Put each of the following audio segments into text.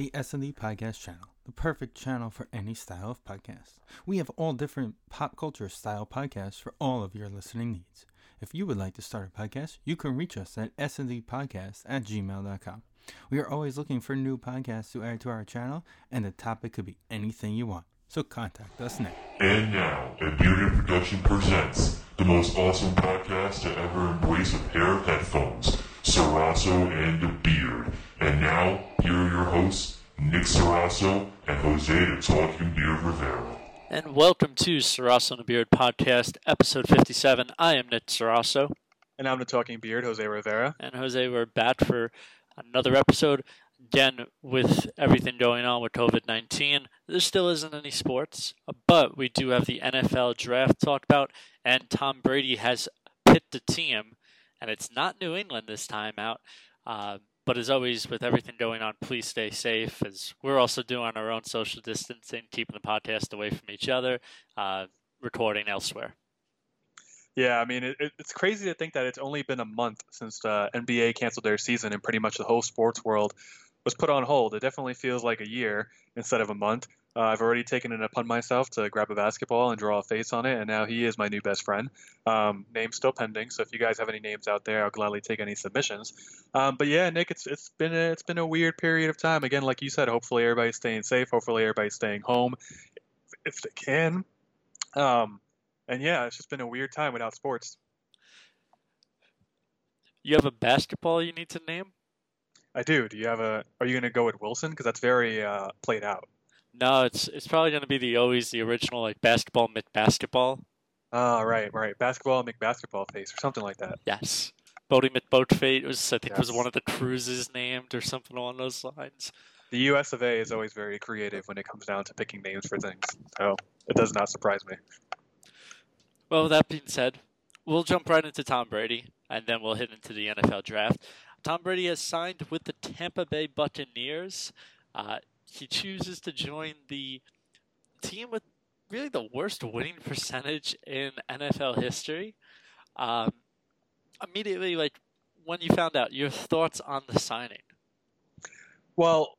the S&D Podcast channel, the perfect channel for any style of podcast. We have all different pop culture style podcasts for all of your listening needs. If you would like to start a podcast, you can reach us at sndpodcast at gmail.com. We are always looking for new podcasts to add to our channel, and the topic could be anything you want. So contact us now. And now, a Production presents the most awesome podcast to ever embrace a pair of headphones, Sarasso and the Beard. And now, here are your hosts, Nick Sarasso and Jose the Talking Beard Rivera. And welcome to Sarasso and the Beard Podcast, episode 57. I am Nick Sarasso. And I'm the Talking Beard, Jose Rivera. And Jose, we're back for another episode. Again, with everything going on with COVID 19, there still isn't any sports, but we do have the NFL draft talked about, and Tom Brady has picked a team, and it's not New England this time out. Uh, but as always, with everything going on, please stay safe as we're also doing our own social distancing, keeping the podcast away from each other, uh, recording elsewhere. Yeah, I mean, it, it's crazy to think that it's only been a month since the NBA canceled their season and pretty much the whole sports world was put on hold. It definitely feels like a year instead of a month. Uh, I've already taken it upon myself to grab a basketball and draw a face on it, and now he is my new best friend. Um, name's still pending, so if you guys have any names out there, I'll gladly take any submissions. Um, but yeah, Nick, it's it's been a, it's been a weird period of time. Again, like you said, hopefully everybody's staying safe. Hopefully everybody's staying home if they can. Um, and yeah, it's just been a weird time without sports. You have a basketball you need to name? I do. Do you have a? Are you going to go with Wilson? Because that's very uh, played out. No, it's it's probably going to be the always the original like basketball McBasketball. Oh, right, right. Basketball McBasketball face or something like that. Yes. Boaty McBoatface was I think yes. was one of the cruises named or something along those lines. The U.S. of A. is always very creative when it comes down to picking names for things, so it does not surprise me. Well, that being said, we'll jump right into Tom Brady, and then we'll hit into the NFL draft. Tom Brady has signed with the Tampa Bay Buccaneers. Uh, he chooses to join the team with really the worst winning percentage in NFL history. Um, immediately, like when you found out, your thoughts on the signing? Well,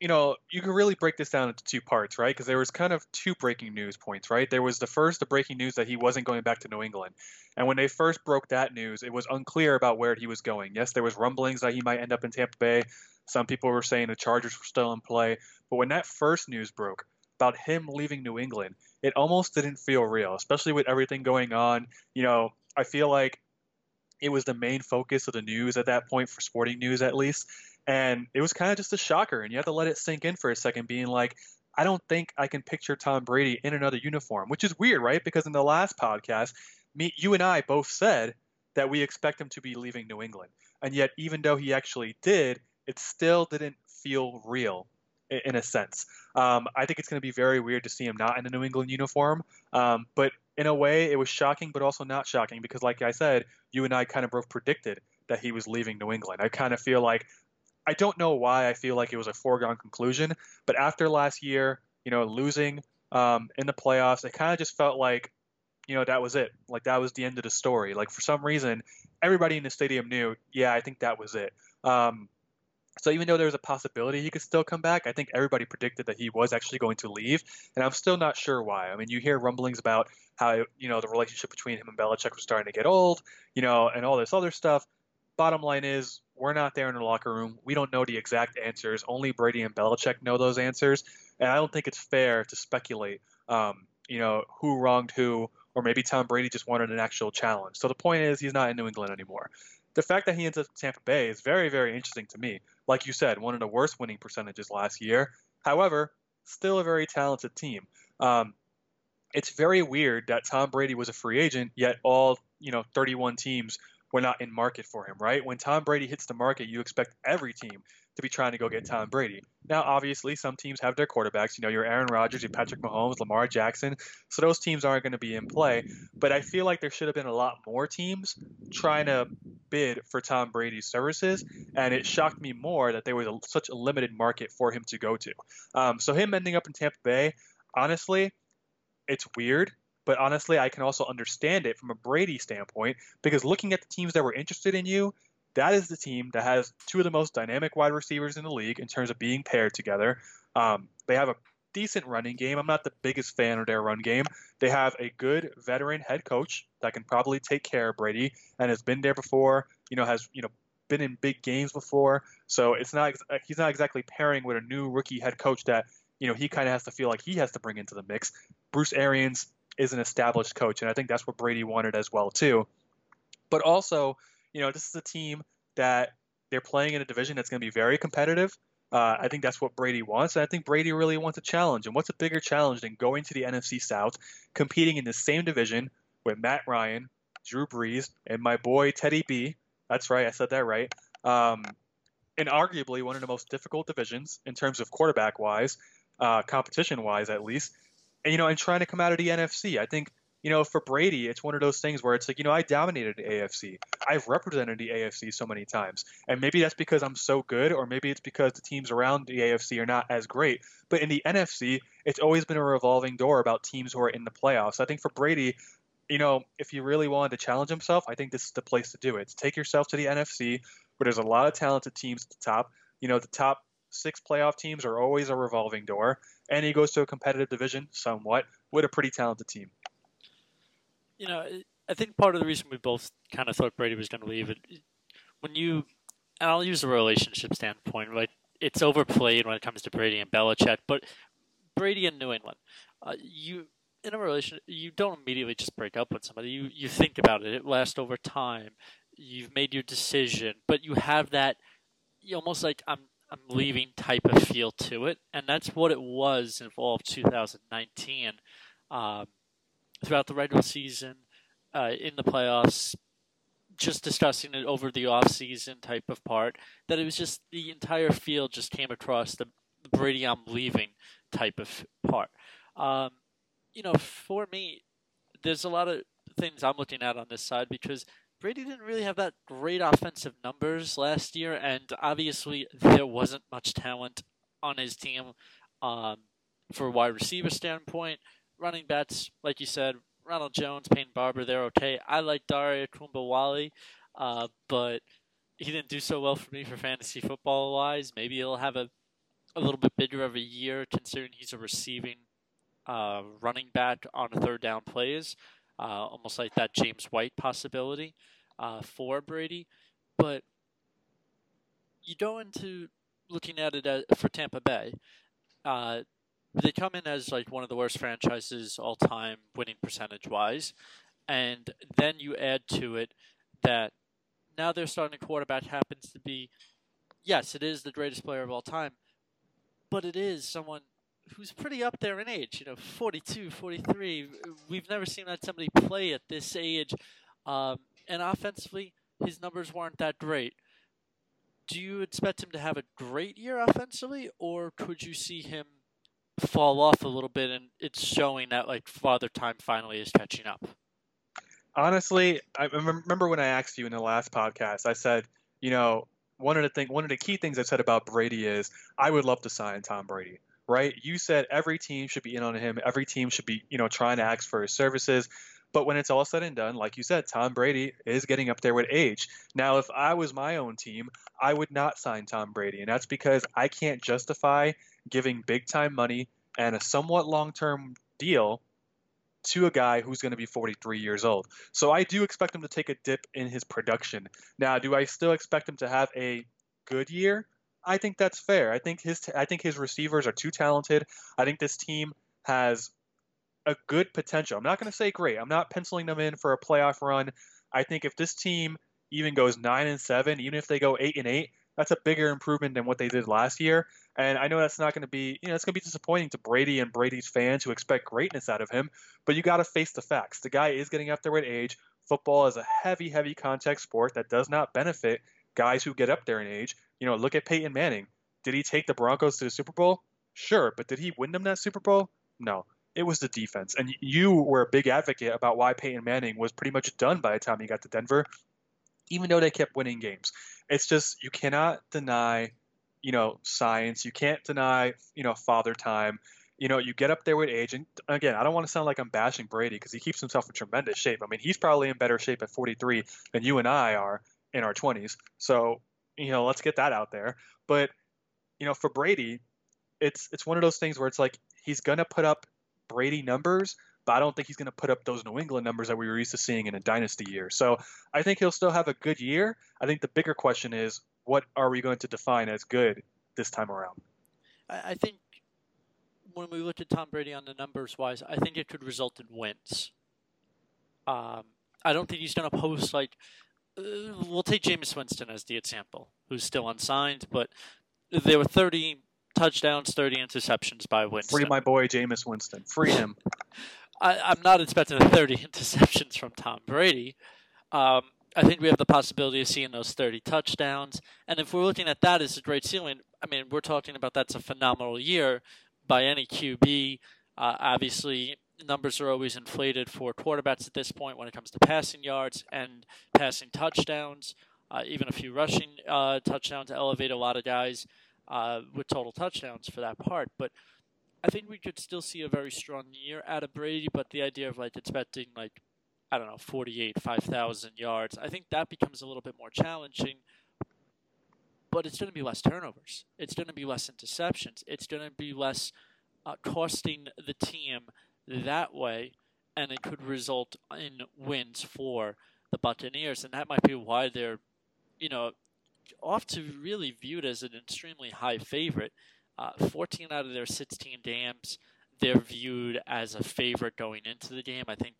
you know, you can really break this down into two parts, right? Because there was kind of two breaking news points, right? There was the first, the breaking news that he wasn't going back to New England. And when they first broke that news, it was unclear about where he was going. Yes, there was rumblings that he might end up in Tampa Bay. Some people were saying the Chargers were still in play. But when that first news broke about him leaving New England, it almost didn't feel real, especially with everything going on. You know, I feel like it was the main focus of the news at that point for sporting news at least and it was kind of just a shocker and you have to let it sink in for a second being like i don't think i can picture tom brady in another uniform which is weird right because in the last podcast me you and i both said that we expect him to be leaving new england and yet even though he actually did it still didn't feel real in a sense. Um, I think it's going to be very weird to see him not in a New England uniform. Um, but in a way, it was shocking, but also not shocking because, like I said, you and I kind of both predicted that he was leaving New England. I kind of feel like I don't know why I feel like it was a foregone conclusion, but after last year, you know, losing um, in the playoffs, it kind of just felt like, you know, that was it. Like that was the end of the story. Like for some reason, everybody in the stadium knew, yeah, I think that was it. Um, so even though there was a possibility he could still come back, I think everybody predicted that he was actually going to leave, and I'm still not sure why. I mean, you hear rumblings about how you know the relationship between him and Belichick was starting to get old, you know, and all this other stuff. Bottom line is, we're not there in the locker room. We don't know the exact answers. Only Brady and Belichick know those answers, and I don't think it's fair to speculate. Um, you know, who wronged who, or maybe Tom Brady just wanted an actual challenge. So the point is, he's not in New England anymore the fact that he ends up in Tampa Bay is very, very interesting to me. Like you said, one of the worst winning percentages last year. However, still a very talented team. Um, it's very weird that Tom Brady was a free agent, yet all you know 31 teams were not in market for him. Right? When Tom Brady hits the market, you expect every team to be trying to go get Tom Brady. Now, obviously, some teams have their quarterbacks. You know, your Aaron Rodgers, your Patrick Mahomes, Lamar Jackson. So those teams aren't going to be in play. But I feel like there should have been a lot more teams trying to bid for Tom Brady's services. And it shocked me more that there was a, such a limited market for him to go to. Um, so him ending up in Tampa Bay, honestly, it's weird. But honestly, I can also understand it from a Brady standpoint because looking at the teams that were interested in you, that is the team that has two of the most dynamic wide receivers in the league in terms of being paired together. Um, they have a decent running game. I'm not the biggest fan of their run game. They have a good veteran head coach that can probably take care of Brady and has been there before. You know, has you know been in big games before. So it's not he's not exactly pairing with a new rookie head coach that you know he kind of has to feel like he has to bring into the mix. Bruce Arians is an established coach, and I think that's what Brady wanted as well too. But also, you know, this is a team that they're playing in a division that's going to be very competitive. Uh, I think that's what Brady wants. And I think Brady really wants a challenge. And what's a bigger challenge than going to the NFC South, competing in the same division with Matt Ryan, Drew Brees, and my boy Teddy B? That's right, I said that right. Um, and arguably one of the most difficult divisions in terms of quarterback wise, uh, competition wise at least. And, you know, and trying to come out of the NFC. I think you know, for Brady, it's one of those things where it's like, you know, I dominated the AFC. I've represented the AFC so many times. And maybe that's because I'm so good, or maybe it's because the teams around the AFC are not as great. But in the NFC, it's always been a revolving door about teams who are in the playoffs. I think for Brady, you know, if you really wanted to challenge himself, I think this is the place to do it. Take yourself to the NFC, where there's a lot of talented teams at the top. You know, the top six playoff teams are always a revolving door. And he goes to a competitive division somewhat with a pretty talented team you know, I think part of the reason we both kind of thought Brady was going to leave it when you, and I'll use a relationship standpoint, right? It's overplayed when it comes to Brady and Belichick, but Brady and New England, uh, you in a relationship, you don't immediately just break up with somebody. You you think about it. It lasts over time. You've made your decision, but you have that, you almost like I'm I'm leaving type of feel to it, and that's what it was in fall of 2019. Um, throughout the regular season, uh, in the playoffs, just discussing it over the off season type of part, that it was just the entire field just came across the, Brady I'm leaving type of part. Um, you know, for me, there's a lot of things I'm looking at on this side because Brady didn't really have that great offensive numbers last year, and obviously there wasn't much talent on his team um, for a wide receiver standpoint running backs, like you said, Ronald Jones, Peyton Barber, they're okay. I like Dare Ogunbowale, uh, but he didn't do so well for me for fantasy football wise. Maybe he'll have a, a little bit bigger of a year considering he's a receiving uh, running back on third down plays, uh, almost like that James White possibility uh, for Brady. But you go into looking at it as, for Tampa Bay. Uh, they come in as like one of the worst franchises all time, winning percentage wise, and then you add to it that now their starting quarterback happens to be, yes, it is the greatest player of all time, but it is someone who's pretty up there in age, you know, 42, 43. We've never seen that somebody play at this age. Um, and offensively, his numbers weren't that great. Do you expect him to have a great year offensively, or could you see him fall off a little bit, and it's showing that like Father Time finally is catching up. Honestly, I remember when I asked you in the last podcast, I said, you know, one of the thing, one of the key things I said about Brady is I would love to sign Tom Brady. Right? You said every team should be in on him. Every team should be, you know, trying to ask for his services. But when it's all said and done, like you said, Tom Brady is getting up there with age. Now, if I was my own team, I would not sign Tom Brady. And that's because I can't justify giving big time money and a somewhat long term deal to a guy who's going to be 43 years old. So I do expect him to take a dip in his production. Now, do I still expect him to have a good year? I think that's fair. I think his I think his receivers are too talented. I think this team has a good potential. I'm not going to say great. I'm not penciling them in for a playoff run. I think if this team even goes 9 and 7, even if they go 8 and 8, that's a bigger improvement than what they did last year. And I know that's not going to be, you know, it's going to be disappointing to Brady and Brady's fans who expect greatness out of him. But you got to face the facts. The guy is getting up there with age. Football is a heavy, heavy contact sport that does not benefit guys who get up there in age. You know, look at Peyton Manning. Did he take the Broncos to the Super Bowl? Sure, but did he win them that Super Bowl? No. It was the defense. And you were a big advocate about why Peyton Manning was pretty much done by the time he got to Denver, even though they kept winning games. It's just you cannot deny, you know, science. You can't deny, you know, father time. You know, you get up there with age, and again, I don't want to sound like I'm bashing Brady because he keeps himself in tremendous shape. I mean, he's probably in better shape at 43 than you and I are in our 20s. So, you know, let's get that out there. But, you know, for Brady, it's it's one of those things where it's like he's gonna put up Brady numbers, but I don't think he's going to put up those New England numbers that we were used to seeing in a dynasty year. So I think he'll still have a good year. I think the bigger question is what are we going to define as good this time around? I think when we look at Tom Brady on the numbers wise, I think it could result in wins. Um, I don't think he's going to post like. Uh, we'll take Jameis Winston as the example, who's still unsigned, but there were 30 touchdowns, 30 interceptions by Winston. Free my boy Jameis Winston. Free him. I, am not expecting 30 interceptions from Tom Brady. Um, I think we have the possibility of seeing those 30 touchdowns. And if we're looking at that as a great ceiling, I mean, we're talking about that's a phenomenal year by any QB. Uh, obviously, numbers are always inflated for quarterbacks at this point when it comes to passing yards and passing touchdowns. Uh, even a few rushing uh, touchdowns elevate a lot of guys uh, with total touchdowns for that part. But I think we could still see a very strong year out of Brady. But the idea of like expecting like I don't know 48, 5,000 yards, I think that becomes a little bit more challenging. But it's going to be less turnovers. It's going to be less interceptions. It's going to be less uh, costing the team that way, and it could result in wins for the Buccaneers. And that might be why they're, you know, off to really viewed as an extremely high favorite. Uh, 14 out of their 16 games, they're viewed as a favorite going into the game. I think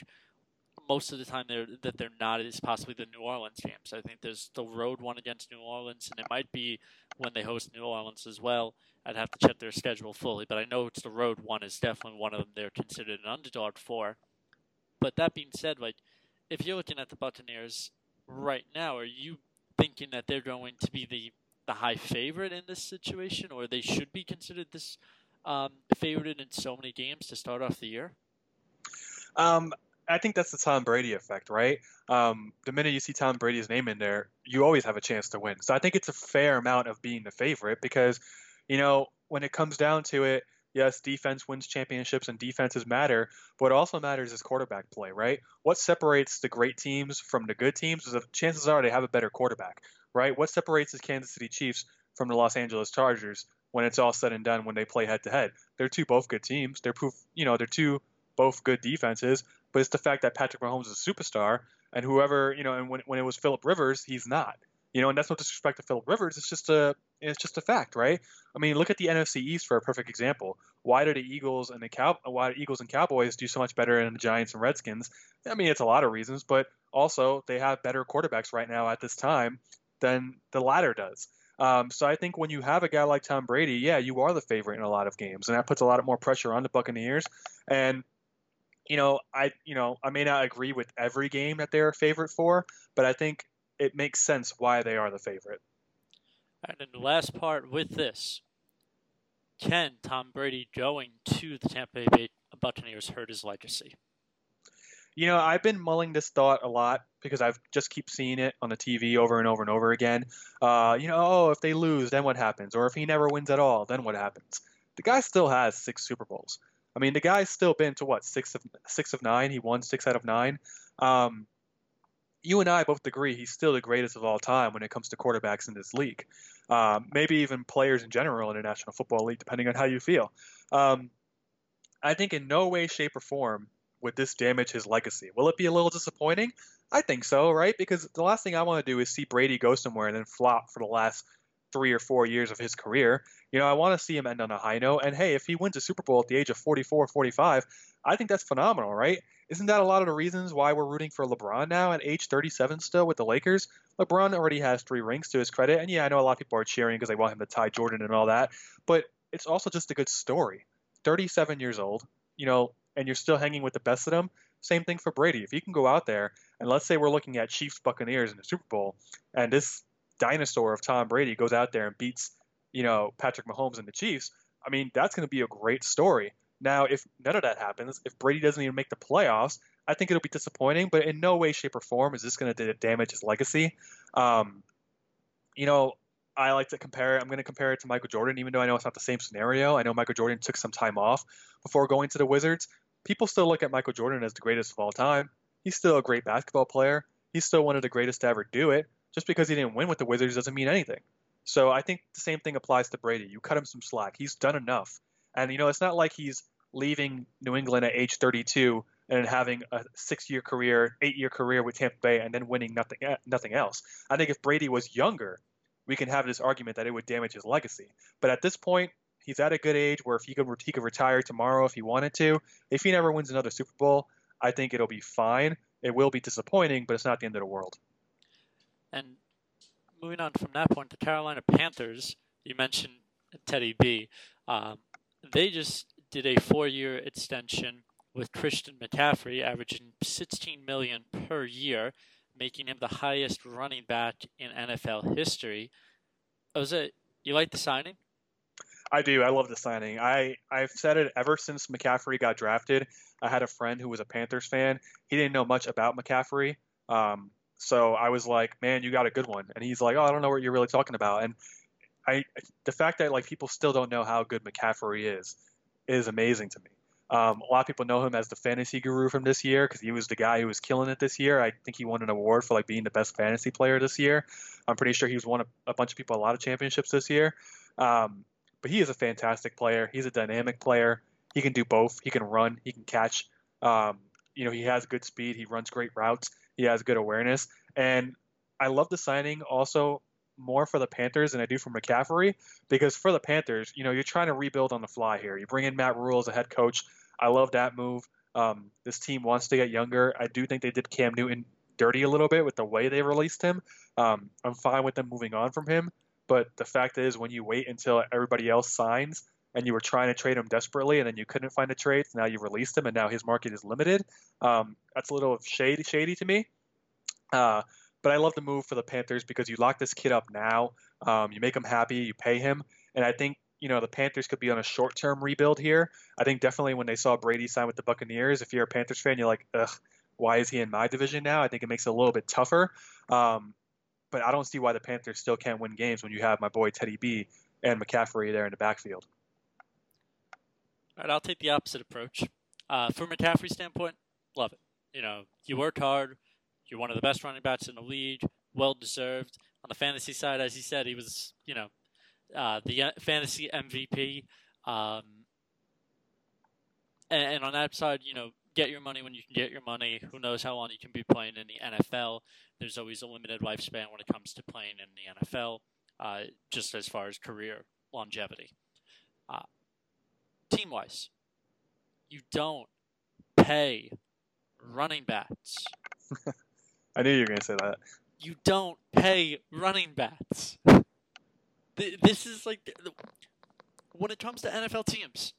most of the time they're, that they're not is possibly the New Orleans games. I think there's the road one against New Orleans, and it might be when they host New Orleans as well. I'd have to check their schedule fully, but I know it's the road one is definitely one of them they're considered an underdog for. But that being said, like if you're looking at the Buccaneers right now, are you thinking that they're going to be the the high favorite in this situation, or they should be considered this um, favorite in so many games to start off the year? Um, I think that's the Tom Brady effect, right? Um, the minute you see Tom Brady's name in there, you always have a chance to win. So I think it's a fair amount of being the favorite because, you know, when it comes down to it, yes, defense wins championships and defenses matter, but what also matters is quarterback play, right? What separates the great teams from the good teams is that chances are they have a better quarterback, right? What separates the Kansas City Chiefs from the Los Angeles Chargers when it's all said and done when they play head to head? They're two both good teams. They're proof, you know, they're two both good defenses, but it's the fact that Patrick Mahomes is a superstar and whoever, you know, and when, when it was Philip Rivers, he's not. You know, and that's no disrespect to Philip Rivers. It's just a it's just a fact, right? I mean, look at the NFC East for a perfect example. Why do the Eagles and the Cow why do Eagles and Cowboys do so much better than the Giants and Redskins? I mean, it's a lot of reasons, but also they have better quarterbacks right now at this time than the latter does. Um, so I think when you have a guy like Tom Brady, yeah, you are the favorite in a lot of games, and that puts a lot of more pressure on the Buccaneers. And you know, I you know I may not agree with every game that they're a favorite for, but I think it makes sense why they are the favorite. And then the last part with this, can Tom Brady going to the Tampa Bay Buccaneers hurt his legacy? You know, I've been mulling this thought a lot because I've just keep seeing it on the TV over and over and over again. Uh, you know, oh, if they lose, then what happens? Or if he never wins at all, then what happens? The guy still has six Super Bowls. I mean, the guy's still been to what six of six of nine. He won six out of nine. Um, you and I both agree he's still the greatest of all time when it comes to quarterbacks in this league. Um, maybe even players in general in the National Football League, depending on how you feel. Um, I think in no way, shape, or form would this damage his legacy. Will it be a little disappointing? I think so, right? Because the last thing I want to do is see Brady go somewhere and then flop for the last three or four years of his career. You know, I want to see him end on a high note. And hey, if he wins a Super Bowl at the age of 44, 45, I think that's phenomenal, right? Isn't that a lot of the reasons why we're rooting for LeBron now at age 37 still with the Lakers? LeBron already has three rings to his credit. And yeah, I know a lot of people are cheering because they want him to tie Jordan and all that. But it's also just a good story. 37 years old, you know, and you're still hanging with the best of them. Same thing for Brady. If he can go out there and let's say we're looking at Chiefs Buccaneers in the Super Bowl, and this dinosaur of Tom Brady goes out there and beats, you know, Patrick Mahomes and the Chiefs, I mean, that's going to be a great story. Now, if none of that happens, if Brady doesn't even make the playoffs, I think it'll be disappointing. But in no way, shape, or form is this going to damage his legacy. Um, you know, I like to compare. I'm going to compare it to Michael Jordan, even though I know it's not the same scenario. I know Michael Jordan took some time off before going to the Wizards. People still look at Michael Jordan as the greatest of all time. He's still a great basketball player. He's still one of the greatest to ever do it. Just because he didn't win with the Wizards doesn't mean anything. So I think the same thing applies to Brady. You cut him some slack. He's done enough. And, you know, it's not like he's leaving New England at age 32 and having a six-year career, eight-year career with Tampa Bay, and then winning nothing nothing else. I think if Brady was younger, we can have this argument that it would damage his legacy. But at this point, he's at a good age where if he could he could retire tomorrow if he wanted to. If he never wins another Super Bowl, I think it'll be fine. It will be disappointing, but it's not the end of the world. And moving on from that point, the Carolina Panthers, you mentioned Teddy B. Um, they just did a four-year extension with Christian McCaffrey, averaging 16 million per year, making him the highest running back in NFL history. It you like the signing? I do. I love the signing. I I've said it ever since McCaffrey got drafted. I had a friend who was a Panthers fan. He didn't know much about McCaffrey. Um, so I was like, "Man, you got a good one." And he's like, "Oh, I don't know what you're really talking about." And I, the fact that like people still don't know how good McCaffrey is, is amazing to me. Um, a lot of people know him as the fantasy guru from this year because he was the guy who was killing it this year. I think he won an award for like being the best fantasy player this year. I'm pretty sure he's won a, a bunch of people a lot of championships this year. Um, but he is a fantastic player. He's a dynamic player. He can do both. He can run. He can catch. Um, you know, he has good speed. He runs great routes. He has good awareness. And I love the signing also more for the Panthers than I do for McCaffrey because for the Panthers, you know, you're trying to rebuild on the fly here. You bring in Matt Rhule as a head coach. I love that move. Um, this team wants to get younger. I do think they did Cam Newton dirty a little bit with the way they released him. Um, I'm fine with them moving on from him. But the fact is, when you wait until everybody else signs and you were trying to trade him desperately and then you couldn't find a trade, now you released him and now his market is limited, um, that's a little shady, shady to me. Uh, but I love the move for the Panthers because you lock this kid up now. Um, you make him happy, you pay him, and I think you know the Panthers could be on a short-term rebuild here. I think definitely when they saw Brady sign with the Buccaneers, if you're a Panthers fan, you're like, ugh, why is he in my division now? I think it makes it a little bit tougher. Um, but I don't see why the Panthers still can't win games when you have my boy Teddy B and McCaffrey there in the backfield. All right, I'll take the opposite approach. Uh, from McCaffrey's standpoint, love it. You know, you worked hard you're one of the best running backs in the league, well deserved. On the fantasy side, as he said, he was, you know, uh, the uh, fantasy MVP. Um, and, and on that side, you know, get your money when you can get your money. Who knows how long you can be playing in the NFL? There's always a limited lifespan when it comes to playing in the NFL, uh, just as far as career longevity. Uh, team wise, you don't pay running backs I knew you were going to say that. You don't pay running backs. This is like when it comes to NFL teams.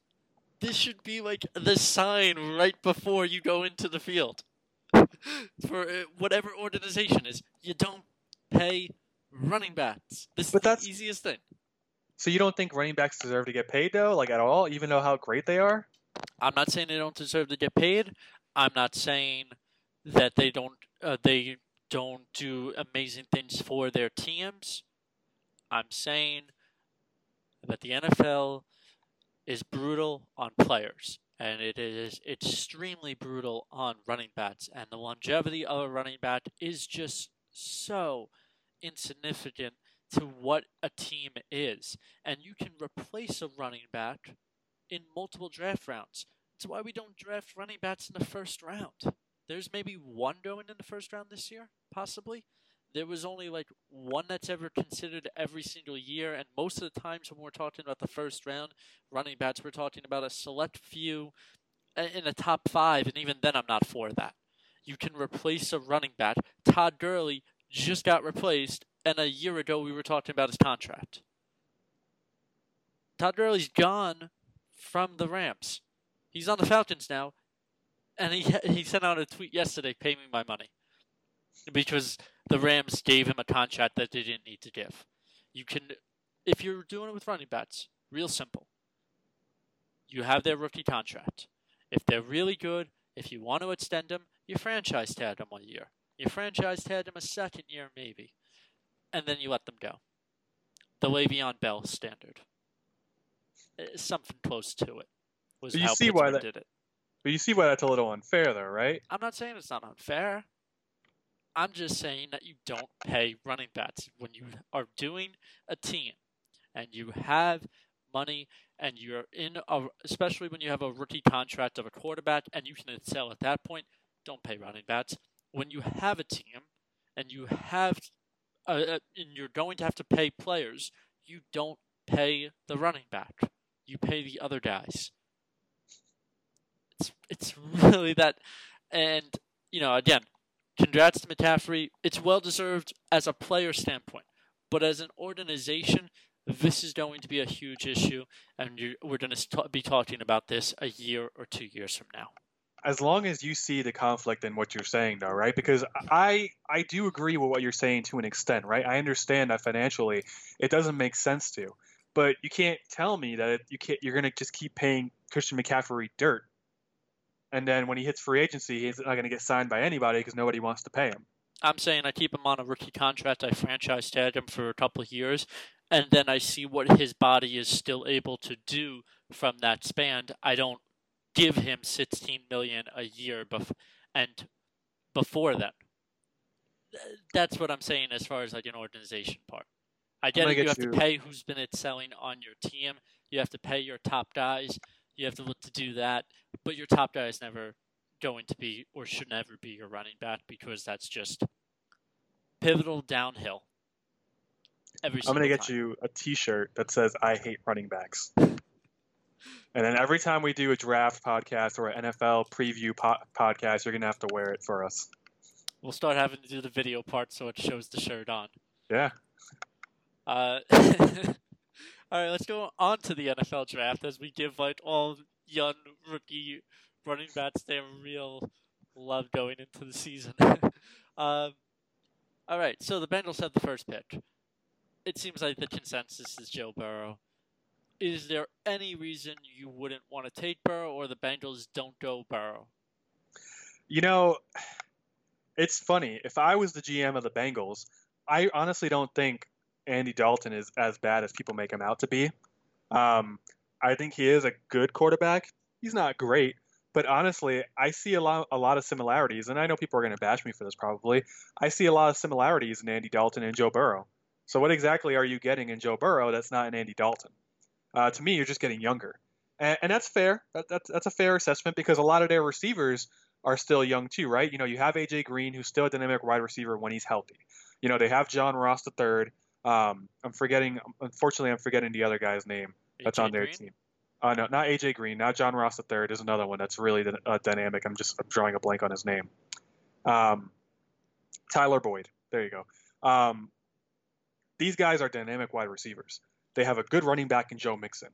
This should be like the sign right before you go into the field for uh, whatever organization is. You don't pay running backs. This but is that's, the easiest thing. So you don't think running backs deserve to get paid though, like at all, even though how great they are? I'm not saying they don't deserve to get paid. I'm not saying that they don't uh, they don't do amazing things for their teams. I'm saying that the NFL is brutal on players and it is extremely brutal on running backs and the longevity of a running back is just so insignificant to what a team is and you can replace a running back in multiple draft rounds. That's why we don't draft running backs in the first round. There's maybe one going in the first round this year, possibly. There was only like one that's ever considered every single year, and most of the times when we're talking about the first round running backs, we're talking about a select few in the top five, and even then, I'm not for that. You can replace a running back. Todd Gurley just got replaced, and a year ago we were talking about his contract. Todd Gurley's gone from the Rams. He's on the Falcons now, and he he sent out a tweet yesterday, "Pay me my money," because the Rams gave him a contract that they didn't need to give. You can, if you're doing it with running backs, real simple. You have their rookie contract. If they're really good, if you want to extend them, you franchise tag them a year. You franchise tag them a second year, maybe. And then you let them go. The Le'Veon Bell standard. Eh, something close to it. Was You how see why Pittsburgh that- did it. But you see why that's a little unfair, though, right? I'm not saying it's not unfair. I'm just saying that you don't pay running backs when you are doing a team and you have money and you're in a especially when you have a rookie contract of a quarterback and you can excel at that point, don't pay running backs. When you have a team and you have uh, uh, and you're going to have to pay players, you don't pay the running back. You pay the other guys. It's really that and you know, again, congrats to McCaffrey. It's well deserved as a player standpoint, but as an organization, this is going to be a huge issue, and we're going to be talking about this a year or two years from now. as long as you see the conflict in what you're saying though right because i i do agree with what you're saying to an extent right i understand that financially it doesn't make sense to but you can't tell me that you can't you're going to just keep paying christian mccaffrey dirt and then when he hits free agency he's not going to get signed by anybody because nobody wants to pay him I'm saying I keep him on a rookie contract. I franchise tag him for a couple of years, and then I see what his body is still able to do from that span. I don't give him 16 million a year, bef- and before that. That's what I'm saying as far as like an organization part. I get it. You get have you- to pay who's been excelling on your team. You have to pay your top guys. You have to look to do that, but your top guy is never going to be or should never be your running back because that's just pivotal downhill. Every i'm going to get time. you a t-shirt that says i hate running backs and then every time we do a draft podcast or an nfl preview po- podcast you're going to have to wear it for us We'll start having to do the video part so it shows the shirt on. yeah Uh, all right, let's go on to the NFL draft as we give like all young rookie running backs their real love going into the season. um, all right, so the Bengals have the first pick. It seems like the consensus is Joe Burrow. Is there any reason you wouldn't want to take Burrow, or the Bengals don't go Burrow? You know, it's funny. If I was the GM of the Bengals, I honestly don't think Andy Dalton is as bad as people make him out to be. Um, I think he is a good quarterback. He's not great, but honestly, I see a lot, a lot of similarities, and I know people are going to bash me for this probably. I see a lot of similarities in Andy Dalton and Joe Burrow. So what exactly are you getting in Joe Burrow that's not in Andy Dalton? Uh, to me, you're just getting younger, and, and that's fair. That, that's that's a fair assessment because a lot of their receivers are still young too, right? You know, you have AJ Green, who's still a dynamic wide receiver when he's healthy. You know, they have John Ross third. Um, I'm forgetting. Unfortunately, I'm forgetting the other guy's name that's AJ on their Green? team. Uh, no, not AJ Green, not John Ross third. There's another one that's really uh, dynamic. I'm just I'm drawing a blank on his name. Um, Tyler Boyd. There you go. Um, these guys are dynamic wide receivers. They have a good running back in Joe Mixon.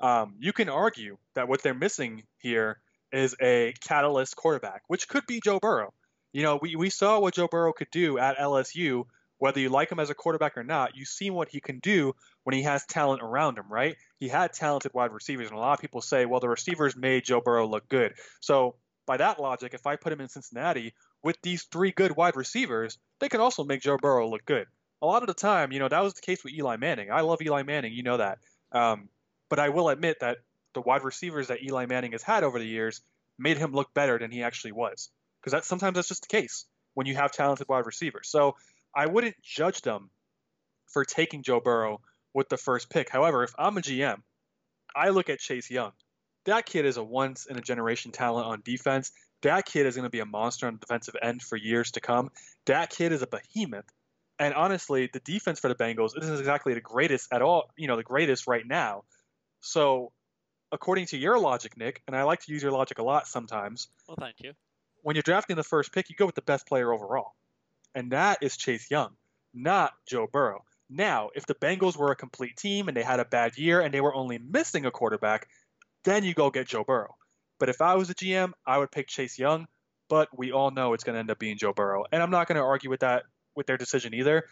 Um, you can argue that what they're missing here is a catalyst quarterback, which could be Joe Burrow. You know, we, we saw what Joe Burrow could do at LSU. Whether you like him as a quarterback or not, you've seen what he can do when he has talent around him, right? He had talented wide receivers, and a lot of people say, well, the receivers made Joe Burrow look good. So, by that logic, if I put him in Cincinnati with these three good wide receivers, they can also make Joe Burrow look good. A lot of the time, you know, that was the case with Eli Manning. I love Eli Manning, you know that. Um, but I will admit that the wide receivers that Eli Manning has had over the years made him look better than he actually was. Because that sometimes that's just the case when you have talented wide receivers. So I wouldn't judge them for taking Joe Burrow with the first pick. However, if I'm a GM, I look at Chase Young. That kid is a once in a generation talent on defense. That kid is going to be a monster on the defensive end for years to come. That kid is a behemoth. And honestly, the defense for the Bengals isn't exactly the greatest at all, you know, the greatest right now. So, according to your logic, Nick, and I like to use your logic a lot sometimes, Well, thank you. when you're drafting the first pick, you go with the best player overall. And that is Chase Young, not Joe Burrow. Now, if the Bengals were a complete team and they had a bad year and they were only missing a quarterback, then you go get Joe Burrow. But if I was a GM, I would pick Chase Young, but we all know it's going to end up being Joe Burrow. And I'm not going to argue with that with their decision either,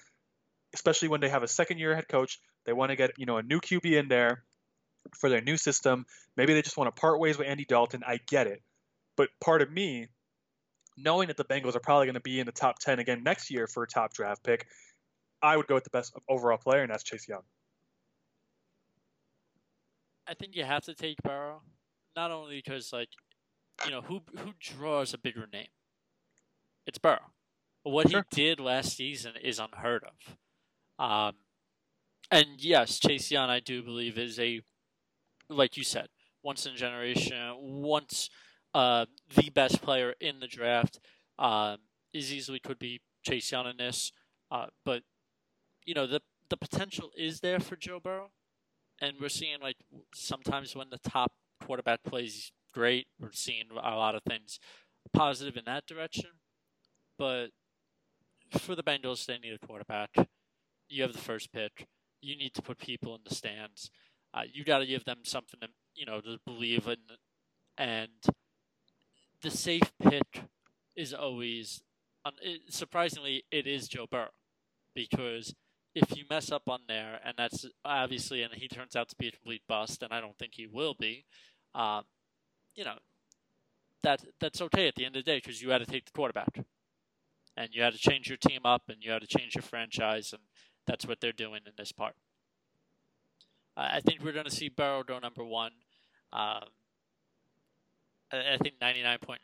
especially when they have a second year head coach. They want to get you know a new QB in there for their new system. Maybe they just want to part ways with Andy Dalton. I get it, but part of me, knowing that the Bengals are probably going to be in the top ten again next year for a top draft pick, I would go with the best overall player, and that's Chase Young. I think you have to take Burrow, not only because like, you know, who who draws a bigger name? It's Burrow. What sure. he did last season is unheard of. Um, and yes, Chase Young, I do believe, is a, like you said, once in a generation, once uh, the best player in the draft. Um, is easily could be Chase Young in this, uh, but you know the the potential is there for Joe Burrow, and we're seeing like sometimes when the top quarterback plays great, we're seeing a lot of things positive in that direction. But for the Bengals, they need a quarterback. You have the first pick. You need to put people in the stands. Uh, you got to give them something to you know to believe in, and the safe pick is always, surprisingly, it is Joe Burrow because if you mess up on there, and that's obviously, and he turns out to be a complete bust, and I don't think he will be, um, you know, that that's okay at the end of the day because you had to take the quarterback, and you had to change your team up, and you had to change your franchise, and that's what they're doing in this part. I think we're going to see Burrow go number one. Um, I think 99.9%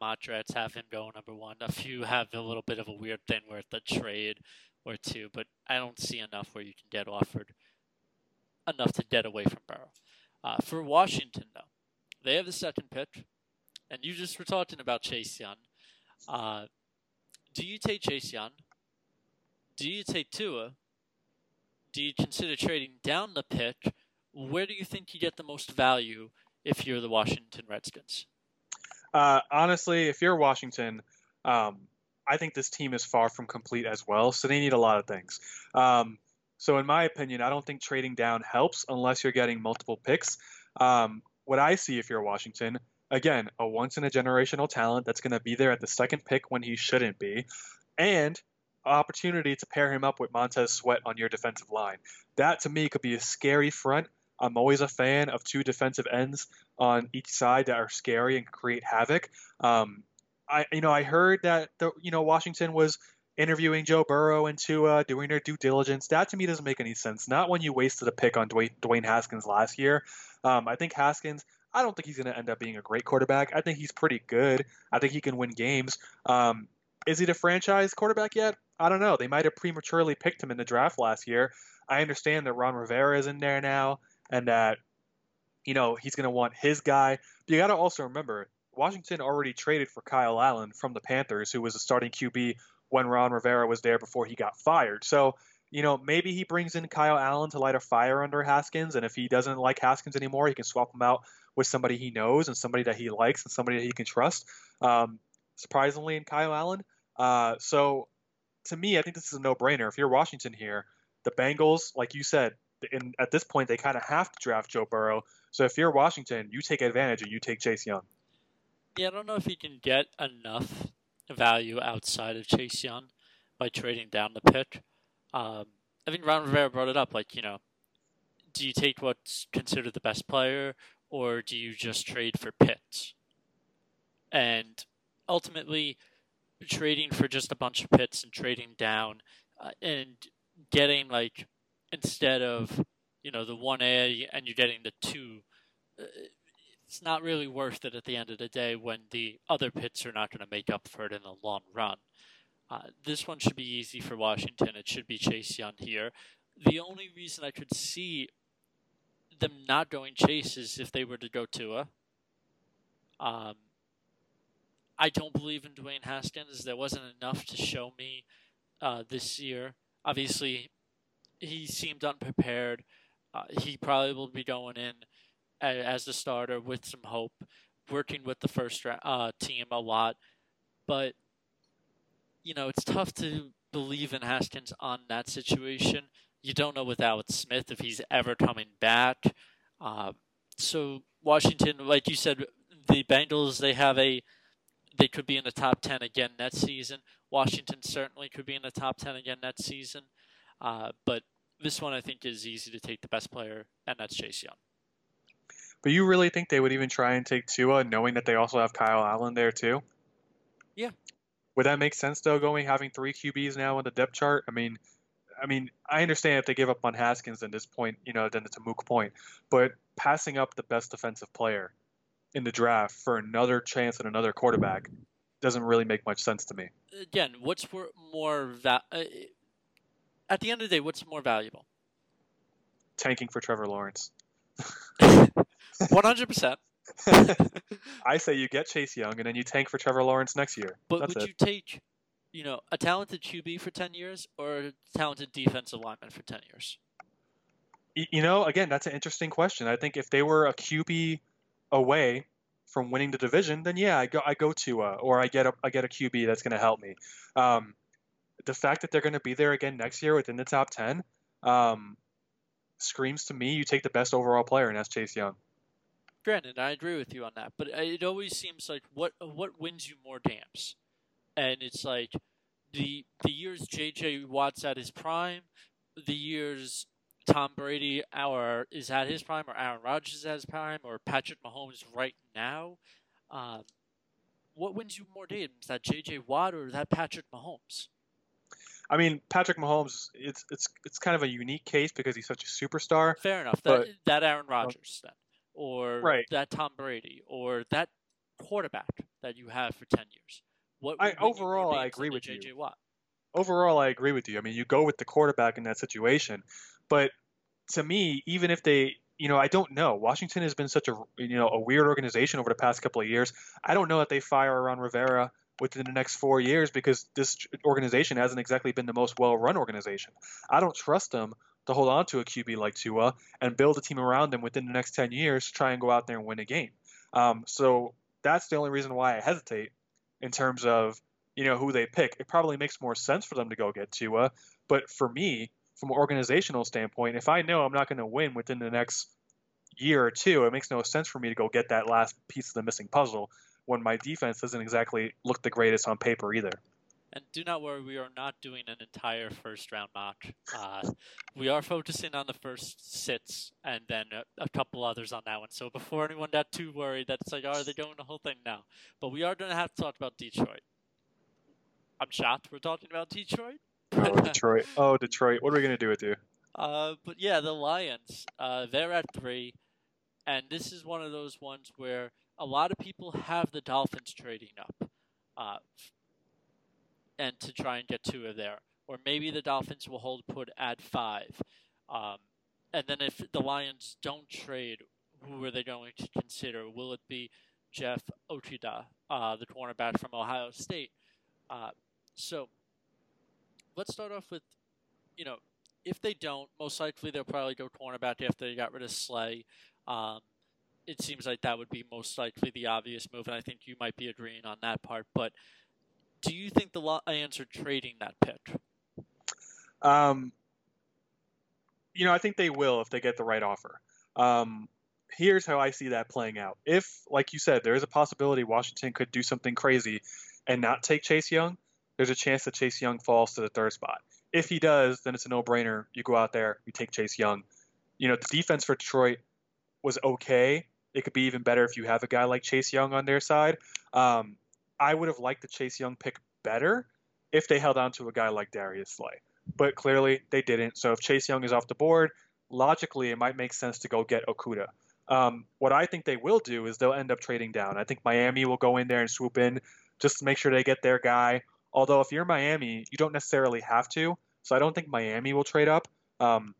mock drafts have him go number one. A few have a little bit of a weird thing where the trade or two, but I don't see enough where you can get offered enough to get away from Burrow. Uh, for Washington, though, they have the second pick, and you just were talking about Chase Young. Uh, do you take Chase Young? Do you take Tua? Do you consider trading down the pick? Where do you think you get the most value if you're the Washington Redskins? Uh, honestly, if you're Washington, um, I think this team is far from complete as well, so they need a lot of things. Um, so, in my opinion, I don't think trading down helps unless you're getting multiple picks. Um, what I see if you're Washington, again, a once in a generational talent that's going to be there at the second pick when he shouldn't be, and opportunity to pair him up with Montez Sweat on your defensive line. That to me could be a scary front. I'm always a fan of two defensive ends on each side that are scary and create havoc. Um, I you know I heard that the, you know Washington was interviewing Joe Burrow and Tua, doing their due diligence. That to me doesn't make any sense. Not when you wasted a pick on Dwayne, Dwayne Haskins last year. Um, I think Haskins. I don't think he's going to end up being a great quarterback. I think he's pretty good. I think he can win games. Um, is he the franchise quarterback yet? I don't know. They might have prematurely picked him in the draft last year. I understand that Ron Rivera is in there now and that you know he's going to want his guy. But you got to also remember Washington already traded for Kyle Allen from the Panthers, who was a starting QB when Ron Rivera was there before he got fired. So, you know, maybe he brings in Kyle Allen to light a fire under Haskins, and if he doesn't like Haskins anymore, he can swap him out with somebody he knows and somebody that he likes and somebody that he can trust. Um, surprisingly, in Kyle Allen. Uh, so, to me, I think this is a no-brainer. If you're Washington here, the Bengals, like you said, in, at this point they kind of have to draft Joe Burrow. So if you're Washington, you take advantage and you take Chase Young. Yeah, I don't know if he can get enough value outside of Chase Young by trading down the pick. Um, I think Ron Rivera brought it up. Like, you know, do you take what's considered the best player, or do you just trade for pits? And ultimately, trading for just a bunch of pits and trading down uh, and getting like instead of you know the one A and you're getting the two. Uh, it's not really worth it at the end of the day when the other pits are not going to make up for it in the long run. Uh, this one should be easy for Washington. It should be Chase Young here. The only reason I could see them not going Chase is if they were to go Tua. Um, I don't believe in Dwayne Haskins. There wasn't enough to show me uh, this year. Obviously, he seemed unprepared. Uh, he probably will be going in as the starter with some hope, working with the first uh, team a lot. But, you know, it's tough to believe in Haskins on that situation. You don't know with Alex Smith if he's ever coming back. Uh, so, Washington, like you said, the Bengals, they have a they could be in the top 10 again next season. Washington certainly could be in the top 10 again next season. Uh, but this one I think is easy to take the best player, and that's Chase Young. But you really think they would even try and take Tua, knowing that they also have Kyle Allen there too? Yeah. Would that make sense though, going having three QBs now on the depth chart? I mean, I mean, I understand if they give up on Haskins at this point, you know, then it's a moot point. But passing up the best defensive player in the draft for another chance at another quarterback doesn't really make much sense to me. Again, what's more, more va- uh, at the end of the day, what's more valuable? Tanking for Trevor Lawrence. One hundred percent. I say you get Chase Young and then you tank for Trevor Lawrence next year. But That's would it. you take, you know, a talented QB for ten years or a talented defensive lineman for ten years? You know, again, that's an interesting question. I think if they were a QB away from winning the division, then yeah, I go I go to uh, or I get a I get a QB that's going to help me. Um, the fact that they're going to be there again next year within the top ten um, screams to me you take the best overall player, and that's Chase Young. Granted, I agree with you on that, but it always seems like what what wins you more games, and it's like the the years J.J. Watt's at his prime, the years Tom Brady our is at his prime, or Aaron Rodgers is at his prime, or Patrick Mahomes right now. Um, what wins you more games, that J.J. Watt or that Patrick Mahomes? I mean, Patrick Mahomes, it's it's it's kind of a unique case because he's such a superstar. Fair enough. That But- that Aaron Rodgers then, or Right. that Tom Brady, or that quarterback that you have for ten years. What I- would win you more overall, I agree with you. Watt. overall, I agree with you. I mean, you go with the quarterback in that situation, but to me, even if they, you know, I don't know. Washington has been such a, you know, a weird organization over the past couple of years. I don't know that they fire Ron Rivera within the next four years because this organization hasn't exactly been the most well-run organization. I don't trust them to hold on to a QB like Tua and build a team around them within the next 10 years to try and go out there and win a game. Um, so that's the only reason why I hesitate in terms of you know who they pick. It probably makes more sense for them to go get Tua, but for me, from an organizational standpoint, if I know I'm not going to win within the next year or two, it makes no sense for me to go get that last piece of the missing puzzle when my defense doesn't exactly look the greatest on paper either. And do not worry, we are not doing an entire first round mock. Uh, we are focusing on the first sits and then a, a couple others on that one. So before anyone got too worried that it's like, are they doing the whole thing now? But we are going to have to talk about Detroit. I'm shocked we're talking about Detroit. Oh, Detroit. Oh, Detroit. What are we going to do with you? Uh, but yeah, the Lions, uh, they're at three, and this is one of those ones where a lot of people have the Dolphins trading up, uh, and to try and get two of there, or maybe the Dolphins will hold put at five, um, and then if the Lions don't trade, who are they going to consider? Will it be Jeff Okudah, uh, the cornerback from Ohio State? Uh, so let's start off with, you know, if they don't, most likely they'll probably go cornerback after they got rid of Slay. Um, it seems like that would be most likely the obvious move, and I think you might be agreeing on that part. But do you think the Lions are trading that pick? Um, you know, I think they will if they get the right offer. Um, here's how I see that playing out. If, like you said, there is a possibility Washington could do something crazy and not take Chase Young, there's a chance that Chase Young falls to the third spot. If he does, then it's a no-brainer. You go out there, you take Chase Young. You know, the defense for Detroit was okay. It could be even better if you have a guy like Chase Young on their side. Um, I would have liked the Chase Young pick better if they held on to a guy like Darius Slay. But clearly they didn't. So if Chase Young is off the board, logically it might make sense to go get Okudah. Um, what I think they will do is they'll end up trading down. I think Miami will go in there and swoop in just to make sure they get their guy. Although if you're Miami, you don't necessarily have to. So I don't think Miami will trade up. Um,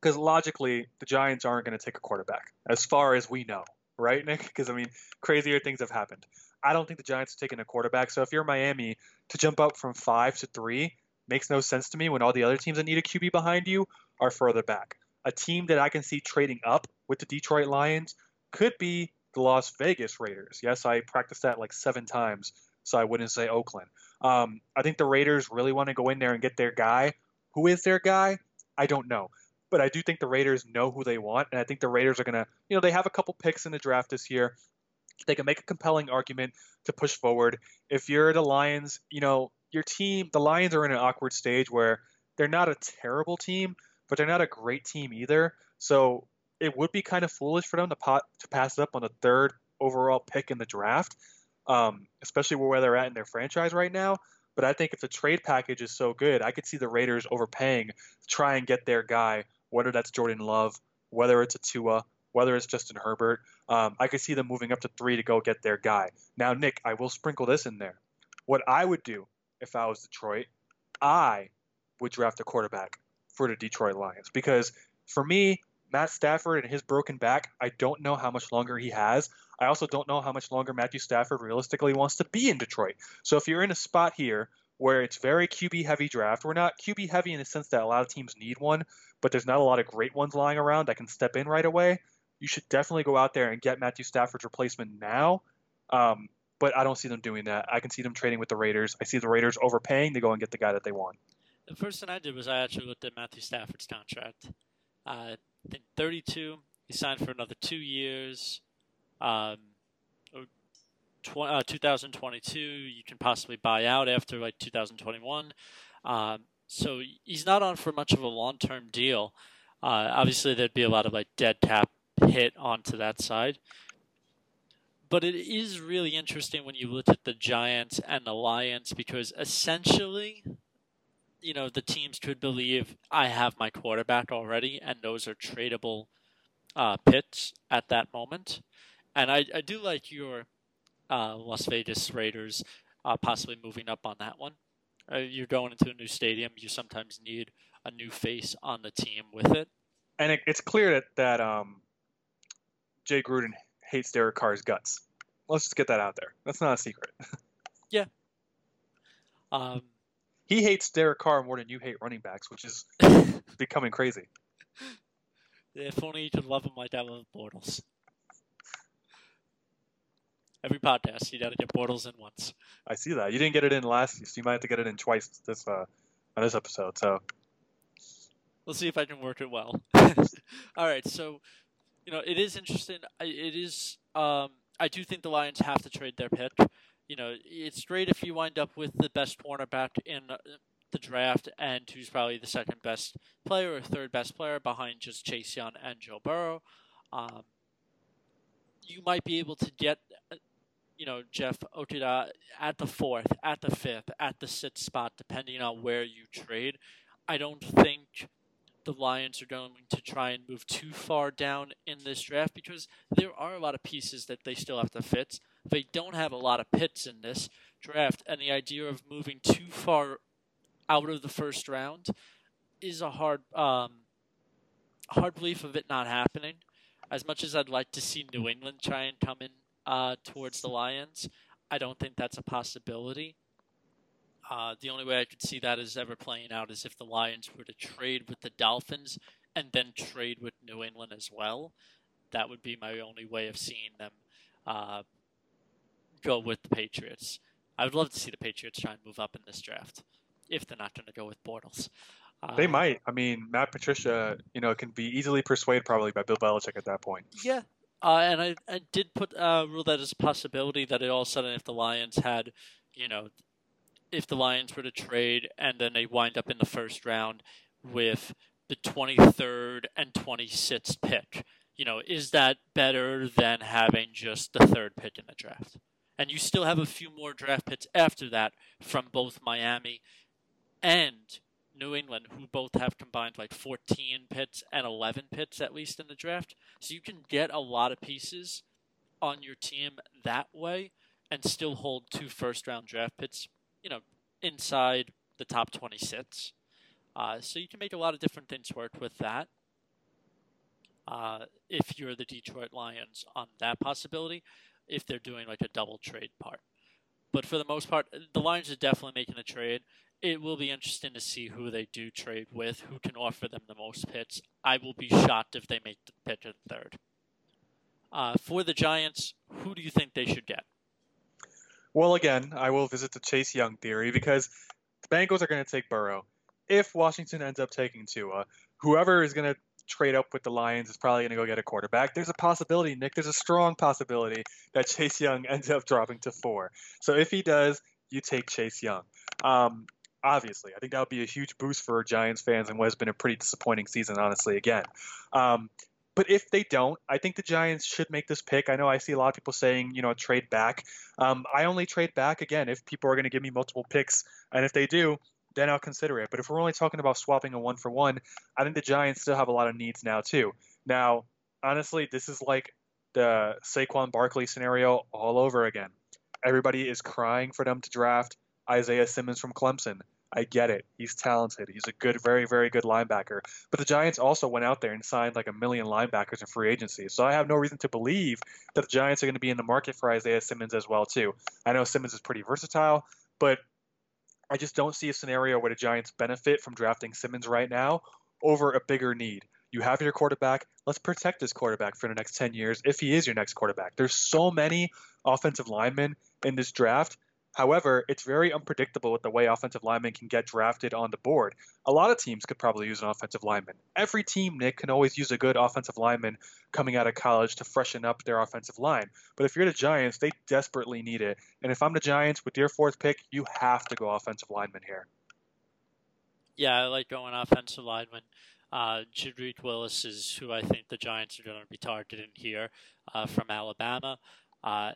because logically the Giants aren't going to take a quarterback, as far as we know, right, Nick? Because I mean, crazier things have happened. I don't think the Giants are taking a quarterback. So if you're Miami, to jump up from five to three makes no sense to me when all the other teams that need a QB behind you are further back. A team that I can see trading up with the Detroit Lions could be the Las Vegas Raiders. Yes, I practiced that like seven times, so I wouldn't say Oakland. Um, I think the Raiders really want to go in there and get their guy. Who is their guy? I don't know. But I do think the Raiders know who they want, and I think the Raiders are going to, you know, they have a couple picks in the draft this year. They can make a compelling argument to push forward. If you're the Lions, you know, your team, the Lions are in an awkward stage where they're not a terrible team, but they're not a great team either. So it would be kind of foolish for them to pot, to pass it up on the third overall pick in the draft, um, especially where they're at in their franchise right now. But I think if the trade package is so good, I could see the Raiders overpaying to try and get their guy, whether that's Jordan Love, whether it's a Tua, whether it's Justin Herbert. Um, I could see them moving up to three to go get their guy. Now, Nick, I will sprinkle this in there. What I would do if I was Detroit, I would draft a quarterback for the Detroit Lions because for me, Matt Stafford and his broken back, I don't know how much longer he has. I also don't know how much longer Matthew Stafford realistically wants to be in Detroit. So if you're in a spot here where it's very QB heavy draft, we're not QB heavy in the sense that a lot of teams need one, but there's not a lot of great ones lying around that can step in right away. You should definitely go out there and get Matthew Stafford's replacement now. Um, but I don't see them doing that. I can see them trading with the Raiders. I see the Raiders overpaying to go and get the guy that they want. The first thing I did was I actually looked at Matthew Stafford's contract. Uh, I think 32. He signed for another two years. Um, uh, 2022, you can possibly buy out after like 2021. Um, so he's not on for much of a long term deal. Uh, obviously, there'd be a lot of like dead cap hit onto that side. But it is really interesting when you look at the Giants and the Lions because essentially you know the teams could believe I have my quarterback already, and those are tradable uh, pits at that moment. And I, I do like your uh, Las Vegas Raiders uh, possibly moving up on that one. Uh, you're going into a new stadium. You sometimes need a new face on the team with it. And it, it's clear that that um, Jay Gruden hates Derek Carr's guts. Let's just get that out there. That's not a secret. yeah. Um, he hates Derek Carr more than you hate running backs, which is becoming crazy. If only you could love him like I love Bortles. Every podcast, you got to get Bortles in once. I see that. You didn't get it in last, so you might have to get it in twice this uh, on this episode. So we'll see if I can work it well. All right, so you know it is interesting. It is. Um, I do think the Lions have to trade their pick you know, it's great if you wind up with the best cornerback in the draft and who's probably the second best player or third best player behind just Chase Young and Joe Burrow. Um, you might be able to get, you know, Jeff Okudah at the fourth, at the fifth, at the sixth spot, depending on where you trade. I don't think the Lions are going to try and move too far down in this draft because there are a lot of pieces that they still have to fit. They don't have a lot of pits in this draft, and the idea of moving too far out of the first round is a hard, um, hard belief of it not happening. As much as I'd like to see New England try and come in uh, towards the Lions, I don't think that's a possibility. Uh, the only way I could see that is ever playing out is if the Lions were to trade with the Dolphins and then trade with New England as well. That would be my only way of seeing them uh, go with the Patriots. I would love to see the Patriots try and move up in this draft if they're not going to go with Bortles. Uh, they might. I mean, Matt Patricia, you know, can be easily persuaded probably by Bill Belichick at that point. Yeah. Uh, and I, I did put uh, rule that as a possibility that it all of a sudden if the Lions had, you know, if the Lions were to trade and then they wind up in the first round with the 23rd and 26th pick, you know, is that better than having just the third pick in the draft? And you still have a few more draft picks after that from both Miami and New England, who both have combined like 14 pits and 11 pits at least in the draft. So you can get a lot of pieces on your team that way and still hold two first round draft picks, you know, inside the top 26. Uh, so you can make a lot of different things work with that. Uh, if you're the Detroit Lions on that possibility if they're doing like a double trade part. But for the most part, the Lions are definitely making a trade. It will be interesting to see who they do trade with, who can offer them the most picks. I will be shocked if they make the pick at third. Uh, for the Giants, who do you think they should get? Well, again, I will visit the Chase Young theory because the Bengals are going to take Burrow. If Washington ends up taking Tua, whoever is going to trade up with the Lions is probably going to go get a quarterback. There's a possibility, Nick. There's a strong possibility that Chase Young ends up dropping to four. So if he does, you take Chase Young. Um, obviously, I think that would be a huge boost for Giants fans and what has been a pretty disappointing season, honestly. Again, um, but if they don't, I think the Giants should make this pick. I know I see a lot of people saying, you know, trade back. Um, I only trade back again if people are going to give me multiple picks, and if they do, then I'll consider it. But if we're only talking about swapping a one for one, I think the Giants still have a lot of needs now too. Now, honestly, this is like the Saquon Barkley scenario all over again. Everybody is crying for them to draft Isaiah Simmons from Clemson. I get it. He's talented. He's a good, very, very good linebacker. But the Giants also went out there and signed like a million linebackers in free agency. So I have no reason to believe that the Giants are going to be in the market for Isaiah Simmons as well too. I know Simmons is pretty versatile, but I just don't see a scenario where the Giants benefit from drafting Simmons right now over a bigger need. You have your quarterback. Let's protect this quarterback for the next 10 years if he is your next quarterback. There's so many offensive linemen in this draft However, it's very unpredictable with the way offensive linemen can get drafted on the board. A lot of teams could probably use an offensive lineman. Every team, Nick, can always use a good offensive lineman coming out of college to freshen up their offensive line. But if you're the Giants, they desperately need it. And if I'm the Giants with your fourth pick, you have to go offensive lineman here. Yeah, I like going offensive lineman. Uh, Wills is who I think the Giants are going to be targeting here uh, from Alabama. Uh,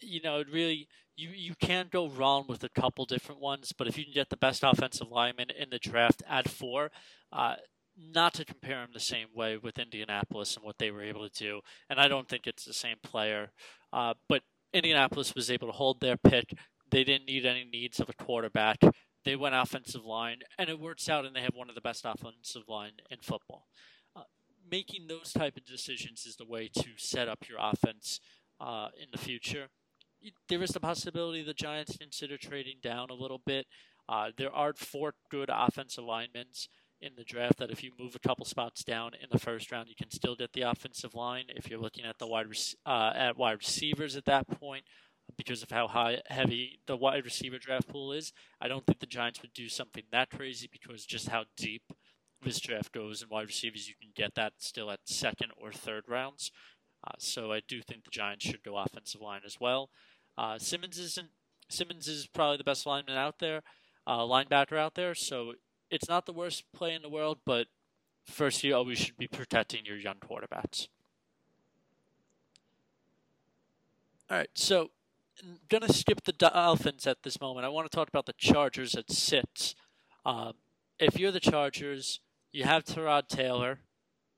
you know, it really you you can go wrong with a couple different ones, but if you can get the best offensive lineman in the draft at four, uh, not to compare him the same way with Indianapolis and what they were able to do, and I don't think it's the same player, uh, but Indianapolis was able to hold their pick. They didn't need any needs of a quarterback. They went offensive line, and it works out, and they have one of the best offensive line in football. Uh, making those type of decisions is the way to set up your offense uh, in the future there is the possibility the Giants consider trading down a little bit. Uh, there are four good offensive linemen in the draft that if you move a couple spots down in the first round, you can still get the offensive line. If you're looking at the wide uh, at wide receivers at that point, because of how high heavy the wide receiver draft pool is, I don't think the Giants would do something that crazy because just how deep this draft goes in wide receivers, you can get that still at second or third rounds. Uh, so I do think the Giants should go offensive line as well. Uh, Simmons isn't. Simmons is probably the best lineman out there, uh, linebacker out there. So it's not the worst play in the world, but first you always should be protecting your young quarterbacks. All right, so I'm gonna skip the Dolphins at this moment. I want to talk about the Chargers at six. Um, if you're the Chargers, you have Tyrod Taylor.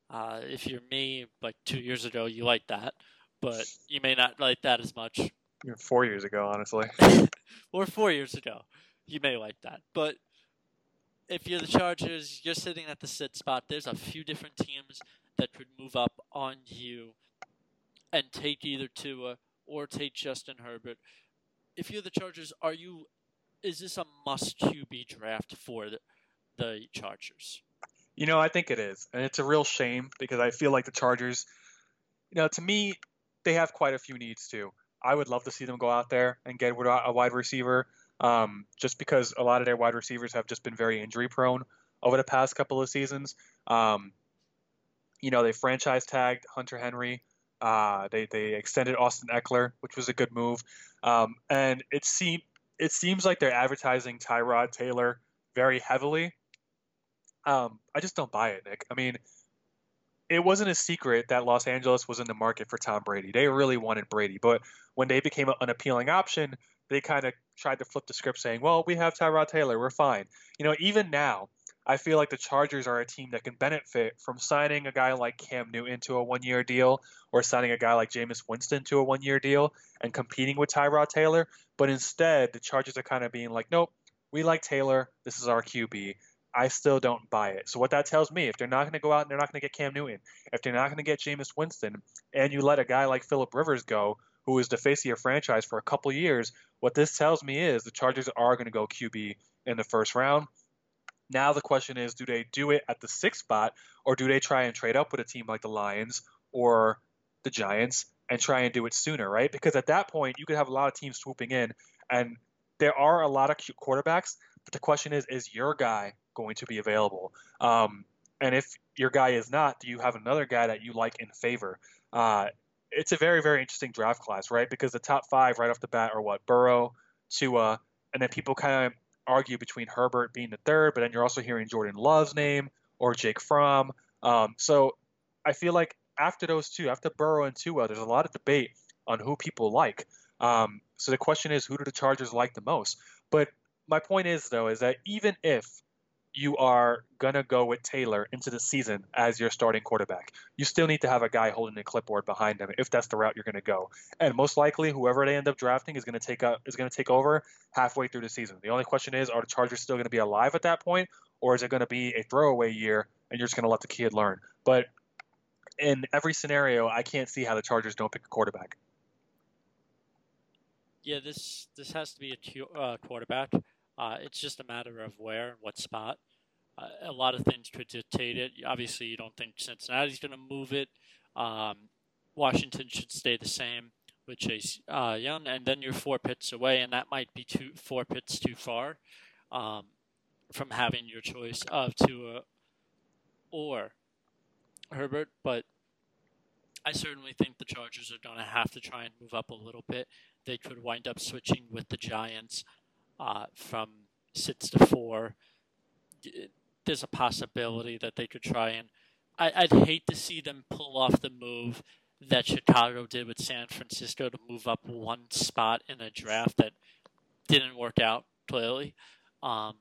Uh, if you're me, like two years ago, you like that, but you may not like that as much. Four years ago, honestly. or four years ago, you may like that. But if you're the Chargers, you're sitting at the sit spot. There's a few different teams that could move up on you and take either Tua or take Justin Herbert. If you're the Chargers, are you? Is this a must QB draft for the, the Chargers? You know, I think it is. And it's a real shame because I feel like the Chargers, you know, to me, they have quite a few needs too. I would love to see them go out there and get a wide receiver um, just because a lot of their wide receivers have just been very injury prone over the past couple of seasons. Um, you know, they franchise tagged Hunter Henry. Uh, they they extended Austin Ekeler, which was a good move. Um, and it seems it seems like they're advertising Tyrod Taylor very heavily. Um, I just don't buy it, Nick. I mean, it wasn't a secret that Los Angeles was in the market for Tom Brady. They really wanted Brady, but when they became an appealing option, they kind of tried to flip the script, saying, "Well, we have Tyrod Taylor, we're fine." You know, even now, I feel like the Chargers are a team that can benefit from signing a guy like Cam Newton to a one-year deal, or signing a guy like Jameis Winston to a one-year deal, and competing with Tyrod Taylor. But instead, the Chargers are kind of being like, "Nope, we like Taylor. This is our QB." I still don't buy it. So what that tells me, if they're not going to go out and they're not going to get Cam Newton, if they're not going to get Jameis Winston, and you let a guy like Philip Rivers go, who is the face of your franchise for a couple years, what this tells me is the Chargers are going to go QB in the first round. Now the question is, do they do it at the sixth spot, or do they try and trade up with a team like the Lions or the Giants and try and do it sooner, right? Because at that point, you could have a lot of teams swooping in, and there are a lot of quarterbacks. But the question is, is your guy going to be available? Um, And if your guy is not, do you have another guy that you like in favor? Uh, it's a very, very interesting draft class, right? Because the top five right off the bat are what? Burrow, Tua, and then people kind of argue between Herbert being the third, but then you're also hearing Jordan Love's name or Jake Fromm. Um, so I feel like after those two, after Burrow and Tua, there's a lot of debate on who people like. Um, so the question is, who do the Chargers like the most? But my point is, though, is that even if you are going to go with Taylor into the season as your starting quarterback. You still need to have a guy holding a clipboard behind him if that's the route you're going to go. And most likely, whoever they end up drafting is going to take up is going to take over halfway through the season. The only question is, are the Chargers still going to be alive at that point, or is it going to be a throwaway year and you're just going to let the kid learn? But in every scenario, I can't see how the Chargers don't pick a quarterback. Yeah, this this has to be a uh, quarterback. Uh, it's just a matter of where and what spot. Uh, a lot of things could dictate it. Obviously, you don't think Cincinnati's going to move it. Um, Washington should stay the same with Chase uh, Young, and then you're four pits away, and that might be two four pits too far um, from having your choice of Tua or Herbert. But I certainly think the Chargers are going to have to try and move up a little bit. They could wind up switching with the Giants uh, from six to four. There's a possibility that they could try and. I, I'd hate to see them pull off the move that Chicago did with San Francisco to move up one spot in a draft that didn't work out clearly. Um,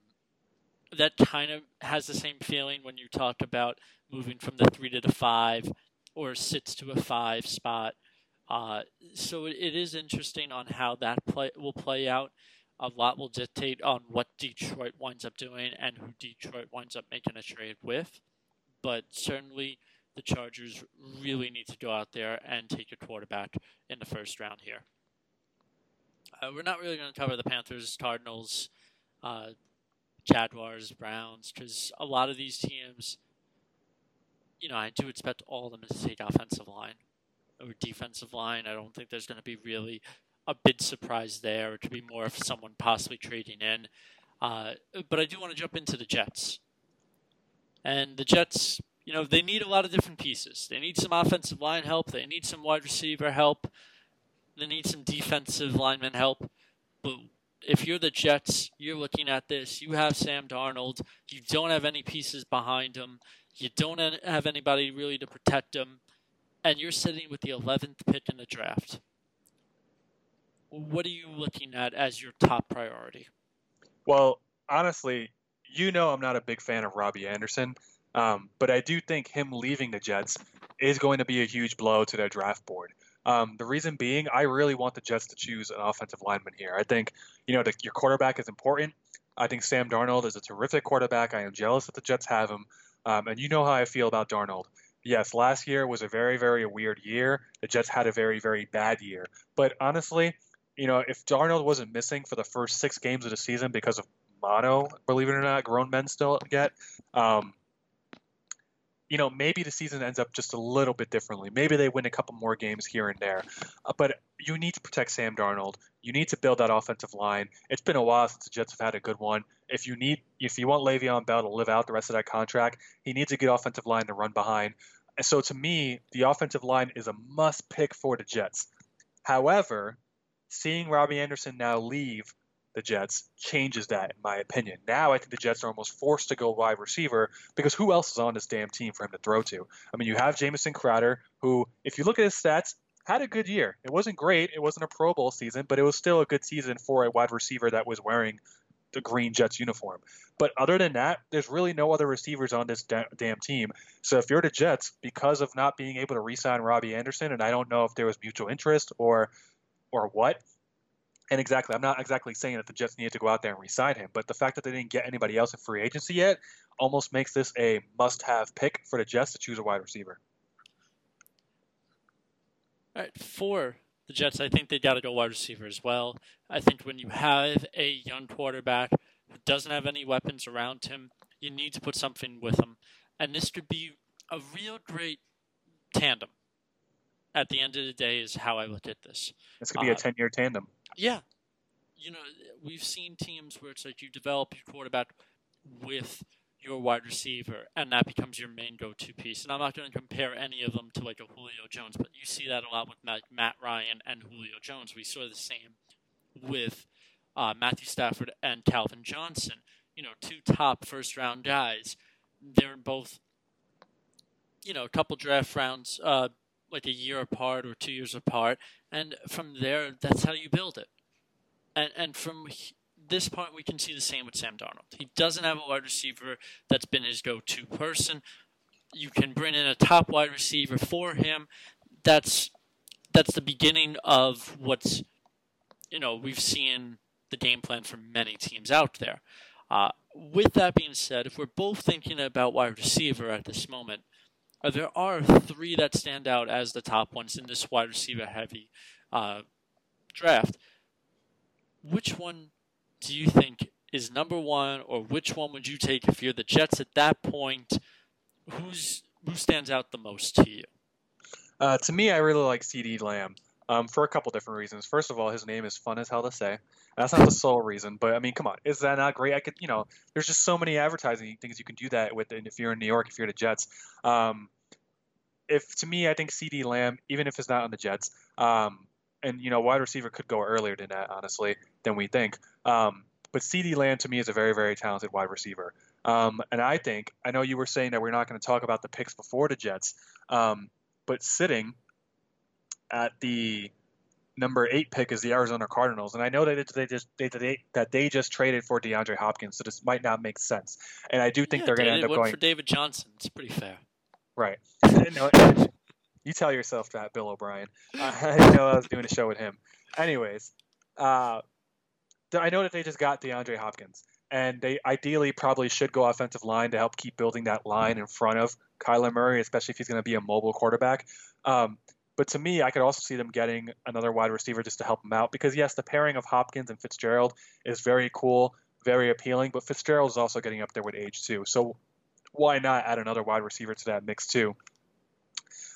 that kind of has the same feeling when you talk about moving from the three to the five or sits to a five spot. Uh, so it, it is interesting on how that play will play out a lot will dictate on what Detroit winds up doing and who Detroit winds up making a trade with. But certainly, the Chargers really need to go out there and take a quarterback in the first round here. Uh, we're not really going to cover the Panthers, Cardinals, uh, Jaguars, Browns, because a lot of these teams, you know, I do expect all of them to take offensive line or defensive line. I don't think there's going to be really a big surprise there. It could be more of someone possibly trading in. Uh, but I do want to jump into the Jets. And the Jets, you know, they need a lot of different pieces. They need some offensive line help. They need some wide receiver help. They need some defensive lineman help. But if you're the Jets, you're looking at this. You have Sam Darnold. You don't have any pieces behind him. You don't have anybody really to protect him. And you're sitting with the 11th pick in the draft what are you looking at as your top priority? Well, honestly, you know I'm not a big fan of Robbie Anderson, um, but I do think him leaving the Jets is going to be a huge blow to their draft board. Um, the reason being, I really want the Jets to choose an offensive lineman here. I think, you know, the, your quarterback is important. I think Sam Darnold is a terrific quarterback. I am jealous that the Jets have him. Um, and you know how I feel about Darnold. Yes, last year was a very, very weird year. The Jets had a very, very bad year. But honestly, you know, if Darnold wasn't missing for the first six games of the season because of mono, believe it or not, grown men still get, um, you know, maybe the season ends up just a little bit differently. Maybe they win a couple more games here and there. Uh, but you need to protect Sam Darnold. You need to build that offensive line. It's been a while since the Jets have had a good one. If you need, if you want Le'Veon Bell to live out the rest of that contract, he needs a good offensive line to run behind. And so to me, the offensive line is a must pick for the Jets. However, seeing Robbie Anderson now leave the Jets changes that, in my opinion. Now I think the Jets are almost forced to go wide receiver because who else is on this damn team for him to throw to? I mean, you have Jamison Crowder, who, if you look at his stats, had a good year. It wasn't great. It wasn't a Pro Bowl season, but it was still a good season for a wide receiver that was wearing the green Jets uniform. But other than that, there's really no other receivers on this da- damn team. So if you're the Jets, because of not being able to re-sign Robbie Anderson, and I don't know if there was mutual interest or or what. And exactly, I'm not exactly saying that the Jets needed to go out there and re-sign him, but the fact that they didn't get anybody else in free agency yet almost makes this a must-have pick for the Jets to choose a wide receiver. All right, for the Jets, I think they got to go wide receiver as well. I think when you have a young quarterback who doesn't have any weapons around him, you need to put something with him, and this could be a real great tandem at the end of the day is how I look at this. This could be uh, a ten year tandem. Yeah. You know, we've seen teams where it's like you develop your quarterback with your wide receiver, and that becomes your main go-to piece. And I'm not going to compare any of them to like a Julio Jones, but you see that a lot with Matt, Matt Ryan and Julio Jones. We saw the same with uh, Matthew Stafford and Calvin Johnson. You know, two top first-round guys. They're both, you know, a couple draft rounds, uh, like a year apart or two years apart, and from there, that's how you build it. And and from this point, we can see the same with Sam Darnold. He doesn't have a wide receiver that's been his go-to person. You can bring in a top wide receiver for him. That's that's the beginning of what's you know we've seen the game plan for many teams out there. Uh, with that being said, if we're both thinking about wide receiver at this moment, uh, there are three that stand out as the top ones in this wide receiver heavy uh, draft. Which one do you think is number one, or which one would you take if you're the Jets at that point? Who's who stands out the most to you? Uh, to me, I really like CeeDee Lamb um, for a couple different reasons. First of all, his name is fun as hell to say. That's not the sole reason, but I mean, come on, is that not great? I could, you know, there's just so many advertising things you can do that with. And if you're in New York, if you're the Jets, um, if to me, I think CeeDee Lamb, even if it's not on the Jets, um, and you know, wide receiver could go earlier than that, honestly, than we think. Um, but CeeDee Lamb to me is a very, very talented wide receiver. Um, and I think I know you were saying that we're not going to talk about the picks before the Jets, um, but sitting at the number eight pick is the Arizona Cardinals, and I know that they just they, they, that they just traded for DeAndre Hopkins, so this might not make sense. And I do think yeah, they're going to end up going for David Johnson. It's pretty fair, right? no, you tell yourself that, Bill O'Brien. I know I was doing a show with him. Anyways, uh, I know that they just got DeAndre Hopkins, and they ideally probably should go offensive line to help keep building that line in front of Kyler Murray, especially if he's going to be a mobile quarterback. Um, but to me, I could also see them getting another wide receiver just to help them out because yes, the pairing of Hopkins and Fitzgerald is very cool, very appealing. But Fitzgerald is also getting up there with age too, so why not add another wide receiver to that mix too?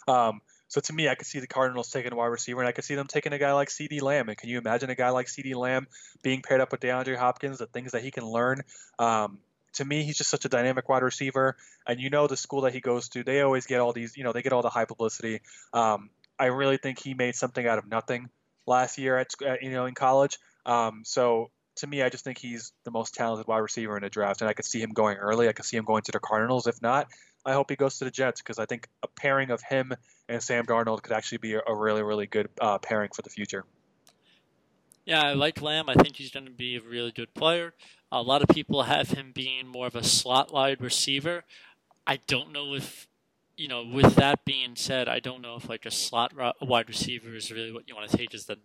Um, so to me, I could see the Cardinals taking a wide receiver, and I could see them taking a guy like CeeDee Lamb. And can you imagine a guy like CeeDee Lamb being paired up with DeAndre Hopkins, the things that he can learn? Um, to me, he's just such a dynamic wide receiver. And you know the school that he goes to, they always get all these, you know, they get all the high publicity. Um, I really think he made something out of nothing last year at, you know, in college. Um, so to me, I just think he's the most talented wide receiver in the draft, and I could see him going early. I could see him going to the Cardinals. If not, I hope he goes to the Jets because I think a pairing of him and Sam Darnold could actually be a really, really good uh, pairing for the future. Yeah, I like Lamb. I think he's going to be a really good player. A lot of people have him being more of a slot wide receiver. I don't know if, you know, with that being said, I don't know if like a slot wide receiver is really what you want to take as the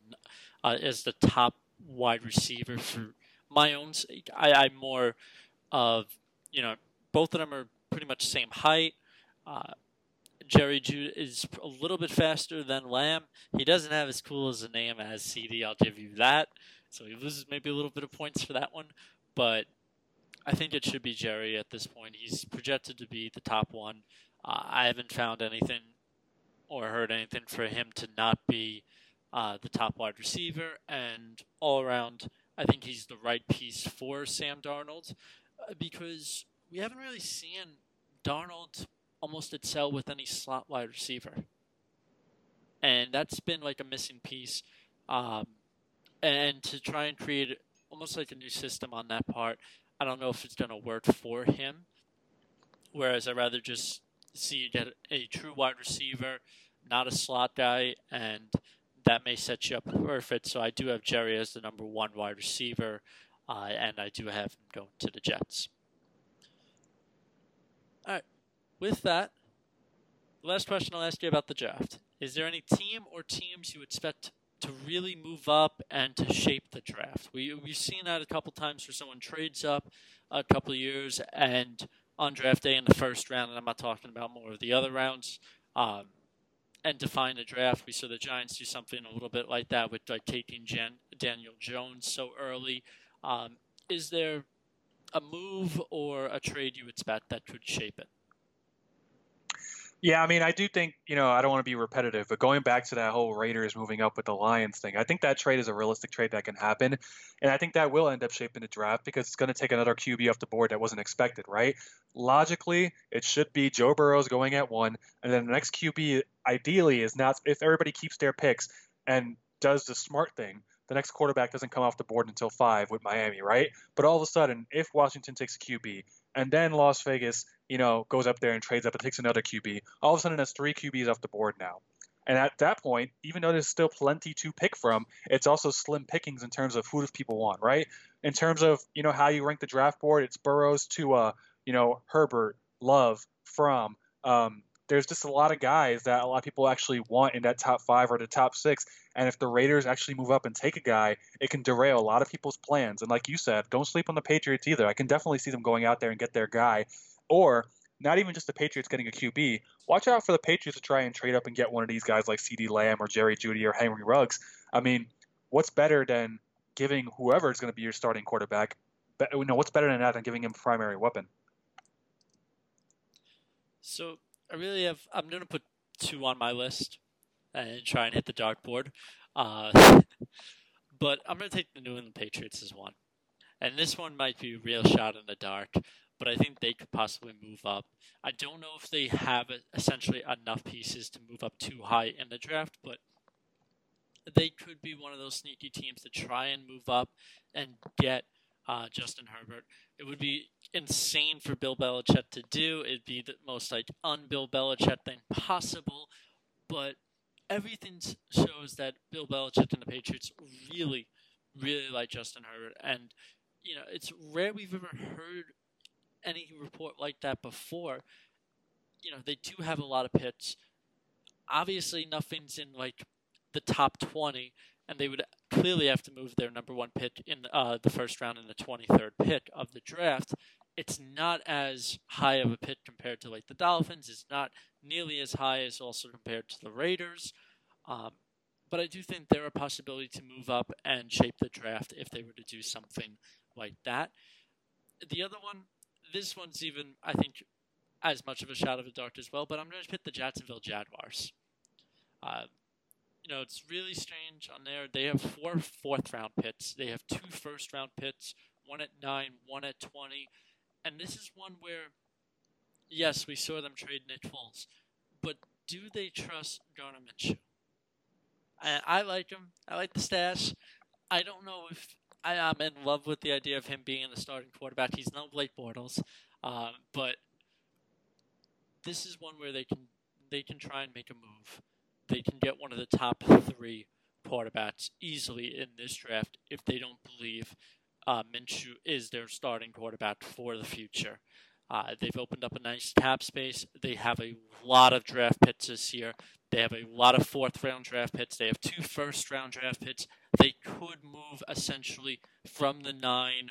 uh, as the top wide receiver for my own sake. I, I'm more of, you know, both of them are pretty much same height. Uh, Jerry Jeudy is a little bit faster than Lamb. He doesn't have as cool as a name as CeeDee. I'll give you that. So he loses maybe a little bit of points for that one, but I think it should be Jerry at this point. He's projected to be the top one. Uh, I haven't found anything or heard anything for him to not be uh, the top wide receiver, and all around, I think he's the right piece for Sam Darnold uh, because we haven't really seen Darnold almost excel with any slot wide receiver. And that's been like a missing piece. Um, and to try and create almost like a new system on that part, I don't know if it's going to work for him. Whereas I'd rather just see you get a true wide receiver, not a slot guy, and that may set you up perfect. So I do have Jerry as the number one wide receiver, uh, and I do have him going to the Jets. All right. With that, last question I'll ask you about the draft. Is there any team or teams you expect to really move up and to shape the draft? We, we've seen that a couple times where someone trades up a couple years and on draft day in the first round, and I'm not talking about more of the other rounds, um, and define the draft. We saw the Giants do something a little bit like that with like taking Daniel Jones so early. Um, is there a move or a trade you would expect that could shape it? Yeah, I mean, I do think, you know, I don't want to be repetitive, but going back to that whole Raiders moving up with the Lions thing, I think that trade is a realistic trade that can happen. And I think that will end up shaping the draft because it's going to take another QB off the board that wasn't expected, right? Logically, it should be Joe Burrow's going at one, and then the next QB ideally is not, if everybody keeps their picks and does the smart thing, the next quarterback doesn't come off the board until five with Miami, right? But all of a sudden, if Washington takes a QB and then Las Vegas, you know, goes up there and trades up and takes another QB, all of a sudden that's three QBs off the board now. And at that point, even though there's still plenty to pick from, it's also slim pickings in terms of who does people want, right? In terms of you know how you rank the draft board, it's Burrows to uh, you know Herbert, Love, Fromm. Um, there's just a lot of guys that a lot of people actually want in that top five or the top six. And if the Raiders actually move up and take a guy, it can derail a lot of people's plans. And like you said, don't sleep on the Patriots either. I can definitely see them going out there and get their guy. Or not even just the Patriots getting a QB. Watch out for the Patriots to try and trade up and get one of these guys like CeeDee Lamb or Jerry Jeudy or Henry Ruggs. I mean, what's better than giving whoever is going to be your starting quarterback? You know, what's better than that than giving him primary weapon? So I really have. I'm going to put two on my list and try and hit the dartboard. Uh, but I'm going to take the New England Patriots as one. And this one might be a real shot in the dark but I think they could possibly move up. I don't know if they have essentially enough pieces to move up too high in the draft, but they could be one of those sneaky teams to try and move up and get uh, Justin Herbert. It would be insane for Bill Belichick to do. It'd be the most like un-Bill Belichick thing possible, but everything shows that Bill Belichick and the Patriots really, really like Justin Herbert, and you know it's rare we've ever heard any report like that before. You know, they do have a lot of picks. Obviously, nothing's in like the top 20, and they would clearly have to move their number one pick in uh, the first round and the 23rd pick of the draft. It's not as high of a pick compared to like the Dolphins. It's not nearly as high as also compared to the Raiders. Um, but I do think there are a possibility to move up and shape the draft if they were to do something like that. The other one this one's even, I think, as much of a shot of the dark as well. But I'm going to pick the Jacksonville Jaguars. Uh, you know, it's really strange on there. They have four fourth round picks. They have two first round picks, one at nine, one at twenty, and this is one where, yes, we saw them trade Nick Foles, but do they trust Gardner Minshew? I, I like him. I like the stash. I don't know if I am in love with the idea of him being the starting quarterback. He's no Blake Bortles, um, but this is one where they can they can try and make a move. They can get one of the top three quarterbacks easily in this draft if they don't believe uh, Minshew is their starting quarterback for the future. Uh, they've opened up a nice cap space. They have a lot of draft picks this year. They have a lot of fourth round draft picks. They have two first round draft picks. They could move essentially from the nine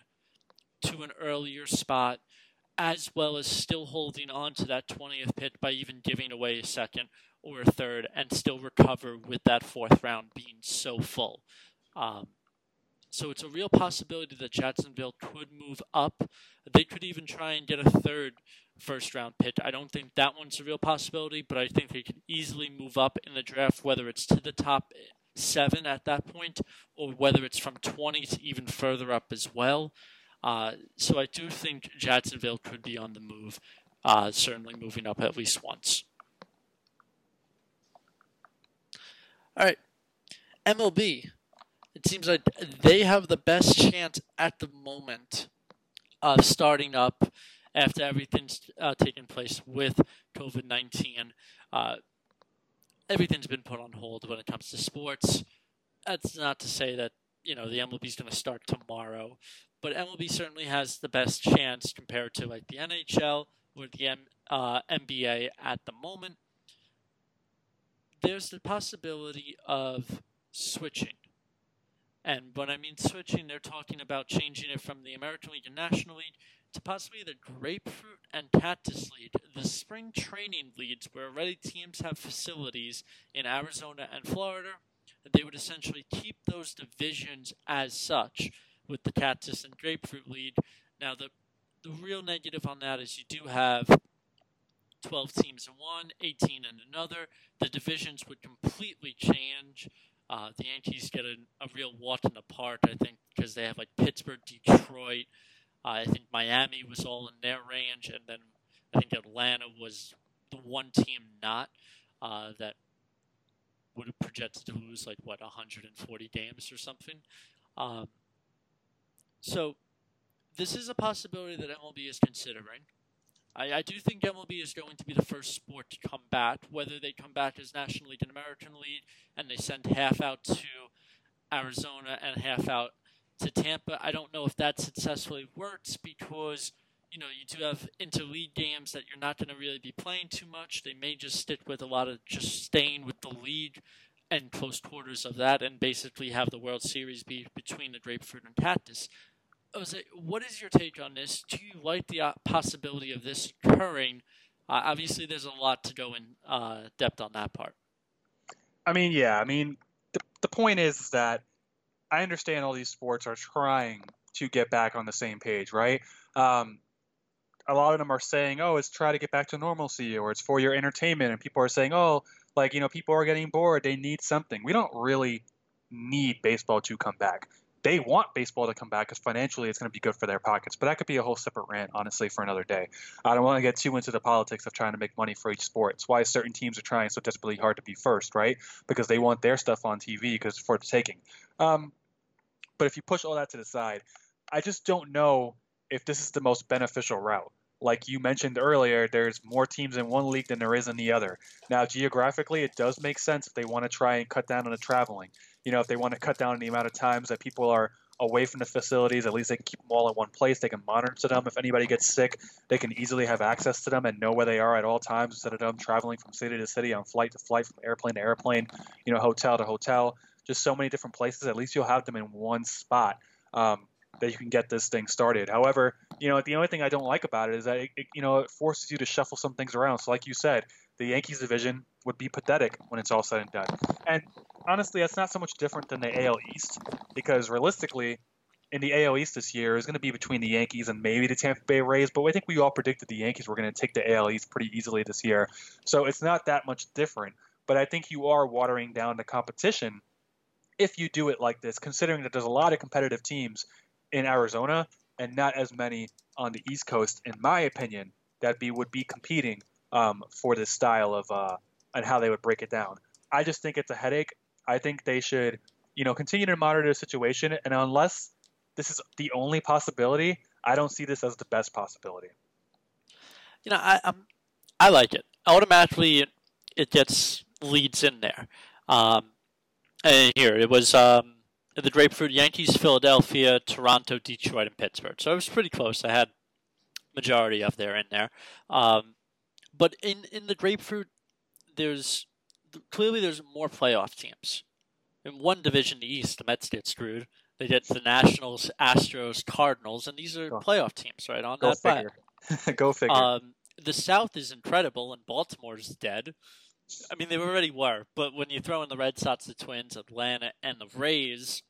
to an earlier spot, as well as still holding on to that 20th pick by even giving away a second or a third and still recover with that fourth round being so full. Um, so it's a real possibility that Jacksonville could move up. They could even try and get a third first round pick. I don't think that one's a real possibility, but I think they could easily move up in the draft, whether it's to the top seven at that point or whether it's from 20 to even further up as well. Uh, so I do think Jacksonville could be on the move, uh, certainly moving up at least once. All right, MLB. It seems like they have the best chance at the moment of starting up after everything's uh, taken place with COVID 19. Uh, everything's been put on hold when it comes to sports. That's not to say that, you know, the MLB is going to start tomorrow, but MLB certainly has the best chance compared to like the NHL or the M- uh, NBA at the moment. There's the possibility of switching and when I mean switching, they're talking about changing it from the American League and National League to possibly the Grapefruit and Cactus League, the spring training leagues where already teams have facilities in Arizona and Florida. They would essentially keep those divisions as such with the Cactus and Grapefruit League. Now, the the real negative on that is you do have 12 teams in one, 18 in another. The divisions would completely change. Uh, the Yankees get a, a real walk in the park, I think, because they have like Pittsburgh, Detroit. Uh, I think Miami was all in their range, and then I think Atlanta was the one team not uh, that would have projected to lose like what 140 games or something. Um, so this is a possibility that MLB is considering. I, I do think MLB is going to be the first sport to come back, whether they come back as National League and American League, and they send half out to Arizona and half out to Tampa. I don't know if that successfully works because you know you do have interleague games that you're not going to really be playing too much. They may just stick with a lot of just staying with the league and close quarters of that, and basically have the World Series be between the grapefruit and cactus. Jose, what is your take on this? Do you like the uh, possibility of this occurring? Uh, obviously, there's a lot to go in uh, depth on that part. I mean, yeah. I mean, the, the point is that I understand all these sports are trying to get back on the same page, right? Um, a lot of them are saying, "Oh, it's try to get back to normalcy," or "It's for your entertainment," and people are saying, "Oh, like you know, people are getting bored. They need something." We don't really need baseball to come back they want baseball to come back because financially it's going to be good for their pockets. But that could be a whole separate rant, honestly, for another day. I don't want to get too into the politics of trying to make money for each sport. It's why certain teams are trying so desperately hard to be first, right? Because they want their stuff on TV because for the taking. Um, but if you push all that to the side, I just don't know if this is the most beneficial route. Like you mentioned earlier, there's more teams in one league than there is in the other. Now, geographically, it does make sense if they want to try and cut down on the traveling you know, if they want to cut down on the amount of times that people are away from the facilities, at least they can keep them all in one place. They can monitor them. If anybody gets sick, they can easily have access to them and know where they are at all times instead of them traveling from city to city on flight to flight, from airplane to airplane, you know, hotel to hotel. Just so many different places. At least you'll have them in one spot. Um, that you can get this thing started. However, you know, the only thing I don't like about it is that it, it, you know it forces you to shuffle some things around. So, like you said, the Yankees division would be pathetic when it's all said and done. And honestly, that's not so much different than the AL East because realistically, in the AL East this year is going to be between the Yankees and maybe the Tampa Bay Rays, but I think we all predicted the Yankees were going to take the AL East pretty easily this year. So it's not that much different, but I think you are watering down the competition if you do it like this, considering that there's a lot of competitive teams in Arizona and not as many on the East Coast, in my opinion, that be would be competing um, for this style of uh, and how they would break it down. I just think it's a headache. I think they should, you know, continue to monitor the situation. And unless this is the only possibility, I don't see this as the best possibility. You know, I I'm, I like it. Automatically, it, gets leads in there. Um, and here it was um, the Grapefruit Yankees, Philadelphia, Toronto, Detroit, and Pittsburgh. So it was pretty close. I had majority of there in there. Um, but in in the Grapefruit, there's clearly there's more playoff teams. In one division, the East, the Mets get screwed. They get the Nationals, Astros, Cardinals, and these are Go. playoff teams, right? On Go that figure. Go figure. Um, the South is incredible, and Baltimore's dead. I mean, they already were, but when you throw in the Red Sox, the Twins, Atlanta, and the Rays,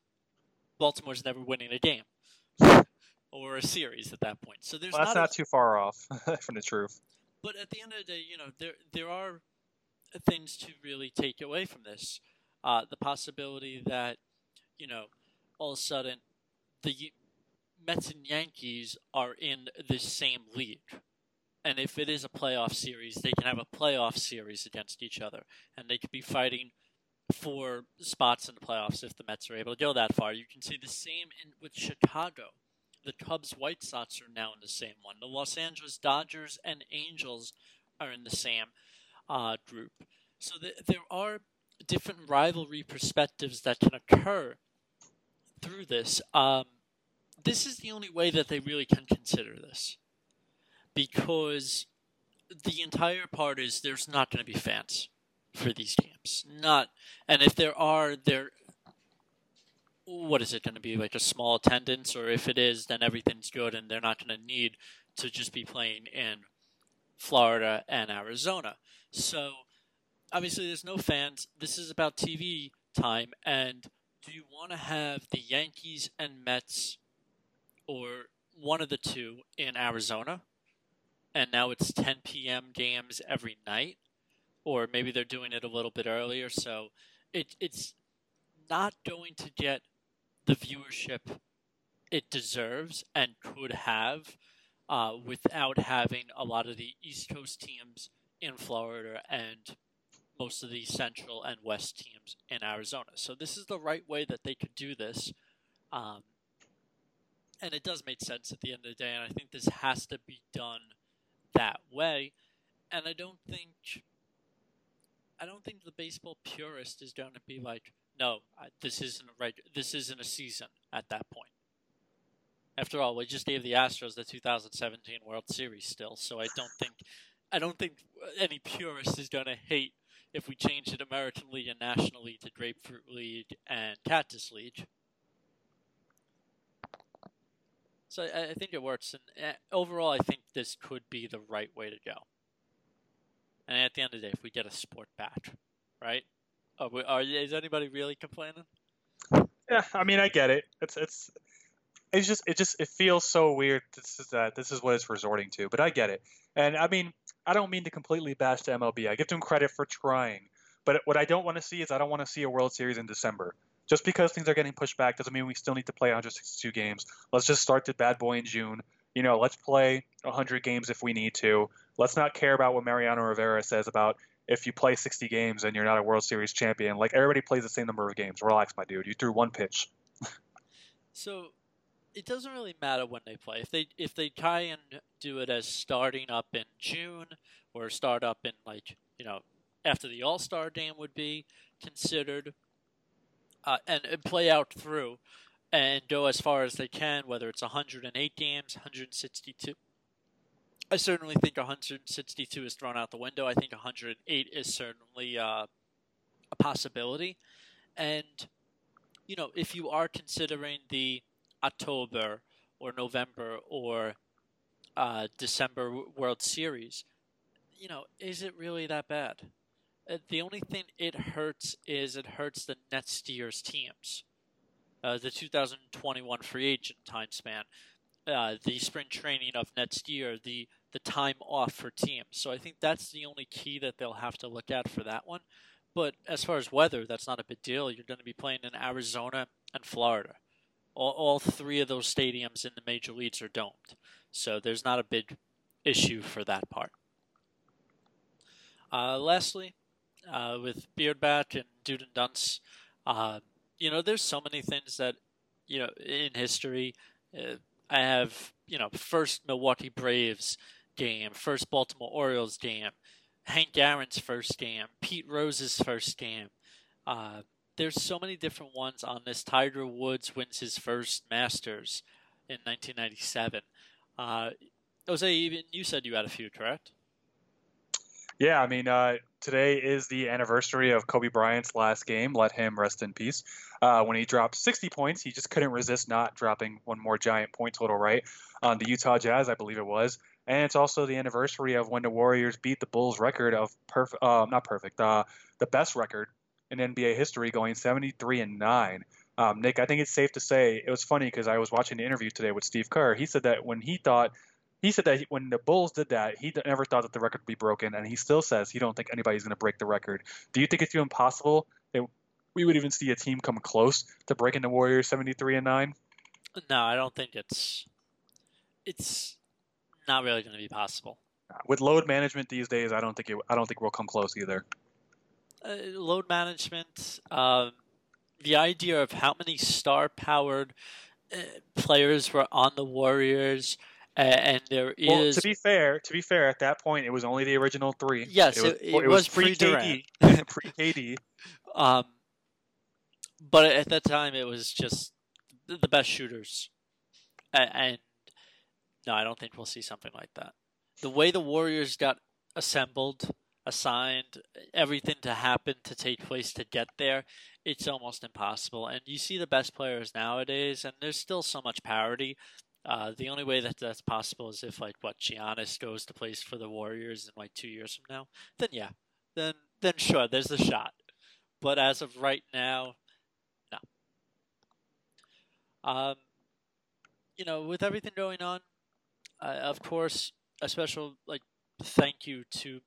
Baltimore's never winning a game or a series at that point. So there's well, that's not, not a- too far off from the truth. but at the end of the day, you know, there there are things to really take away from this. Uh, the possibility that, you know, all of a sudden the Mets and Yankees are in the same league. And if it is a playoff series, they can have a playoff series against each other. And they could be fighting for spots in the playoffs if the Mets are able to go that far. You can see the same in, with Chicago. The Cubs White Sox are now in the same one. The Los Angeles Dodgers and Angels are in the same uh, group. So th- there are different rivalry perspectives that can occur through this. Um, this is the only way that they really can consider this. Because the entire part is there's not going to be fans for these games. Not, and if there are, there. What is it going to be like a small attendance, or if it is, then everything's good, and they're not going to need to just be playing in Florida and Arizona. So obviously, there's no fans. This is about TV time, and do you want to have the Yankees and Mets, or one of the two in Arizona, and now it's 10 p.m. games every night, or maybe they're doing it a little bit earlier. So it, it's not going to get the viewership it deserves and could have uh, without having a lot of the East Coast teams in Florida and most of the Central and West teams in Arizona. So this is the right way that they could do this. Um, and it does make sense at the end of the day, and I think this has to be done that way. And I don't think I don't think the baseball purist is going to be like, no, this isn't a right, this isn't a season at that point. After all, we just gave the Astros the 2017 World Series still, so I don't think I don't think any purist is going to hate if we change it American League and National League to Grapefruit League and Cactus League. So I, I think it works, and uh, overall, I think this could be the right way to go. And at the end of the day, if we get a sport back, right? Are, we, are is anybody really complaining? Yeah, I mean, I get it. It's it's it's just it just it feels so weird. This is that this is what it's resorting to, but I get it. And I mean, I don't mean to completely bash the MLB. I give them credit for trying, but what I don't want to see is I don't want to see a World Series in December. Just because things are getting pushed back doesn't mean we still need to play 162 games. Let's just start the bad boy in June. You know, let's play 100 games if we need to. Let's not care about what Mariano Rivera says about if you play 60 games and you're not a World Series champion. Like everybody plays the same number of games. Relax, my dude. You threw one pitch. so it doesn't really matter when they play. If they if they try and do it as starting up in June or start up in like you know after the All Star game would be considered, uh, and, and play out through and go as far as they can, whether it's 108 games, 162. I certainly think 162 is thrown out the window. I think 108 is certainly uh, a possibility. And, you know, if you are considering the October or November or uh, December World Series, you know, is it really that bad? Uh, the only thing it hurts is it hurts the next year's teams. Uh, the 2021 free agent time span, uh, the spring training of next year, the the time off for teams. So I think that's the only key that they'll have to look at for that one. But as far as weather, that's not a big deal. You're going to be playing in Arizona and Florida. All, all three of those stadiums in the major leagues are domed. So there's not a big issue for that part. Uh, lastly, uh, with Beardback and Dude and Dunce, uh, you know, there's so many things that, you know, in history, uh, I have, you know, first Milwaukee Braves game, first Baltimore Orioles game, Hank Aaron's first game, Pete Rose's first game. There's so many different ones on this. Tiger Woods wins his first Masters in 1997. Uh, Jose, even you said you had a few, correct? Yeah, I mean, uh, today is the anniversary of Kobe Bryant's last game. Let him rest in peace. Uh, when he dropped 60 points, he just couldn't resist not dropping one more giant point total, right? On the Utah Jazz, I believe it was. And it's also the anniversary of when the Warriors beat the Bulls' record of perfect, uh, not perfect, uh, the best record in NBA history, going 73 and nine. Um, Nick, I think it's safe to say it was funny because I was watching the interview today with Steve Kerr. He said that when he thought he said that when the Bulls did that, he never thought that the record would be broken, and he still says he don't think anybody's going to break the record. Do you think it's impossible that we would even see a team come close to breaking the Warriors 73 and nine? No, I don't think it's it's not really going to be possible. With load management these days, I don't think it, I don't think we'll come close either. Uh, load management, um, the idea of how many star-powered uh, players were on the Warriors and there is. Well, to be fair, to be fair, at that point it was only the original three. Yes, it was, it, it, it was pre KD. pre KD. Um, but at that time it was just the best shooters, and, and no, I don't think we'll see something like that. The way the Warriors got assembled, assigned, everything to happen to take place to get there, it's almost impossible. And you see the best players nowadays, and there's still so much parity uh, the only way that that's possible is if like what Giannis goes to place for the Warriors in like two years from now. Then yeah, then then sure, there's the shot. But as of right now, no. Um, you know, with everything going on, uh, of course, a special like thank you to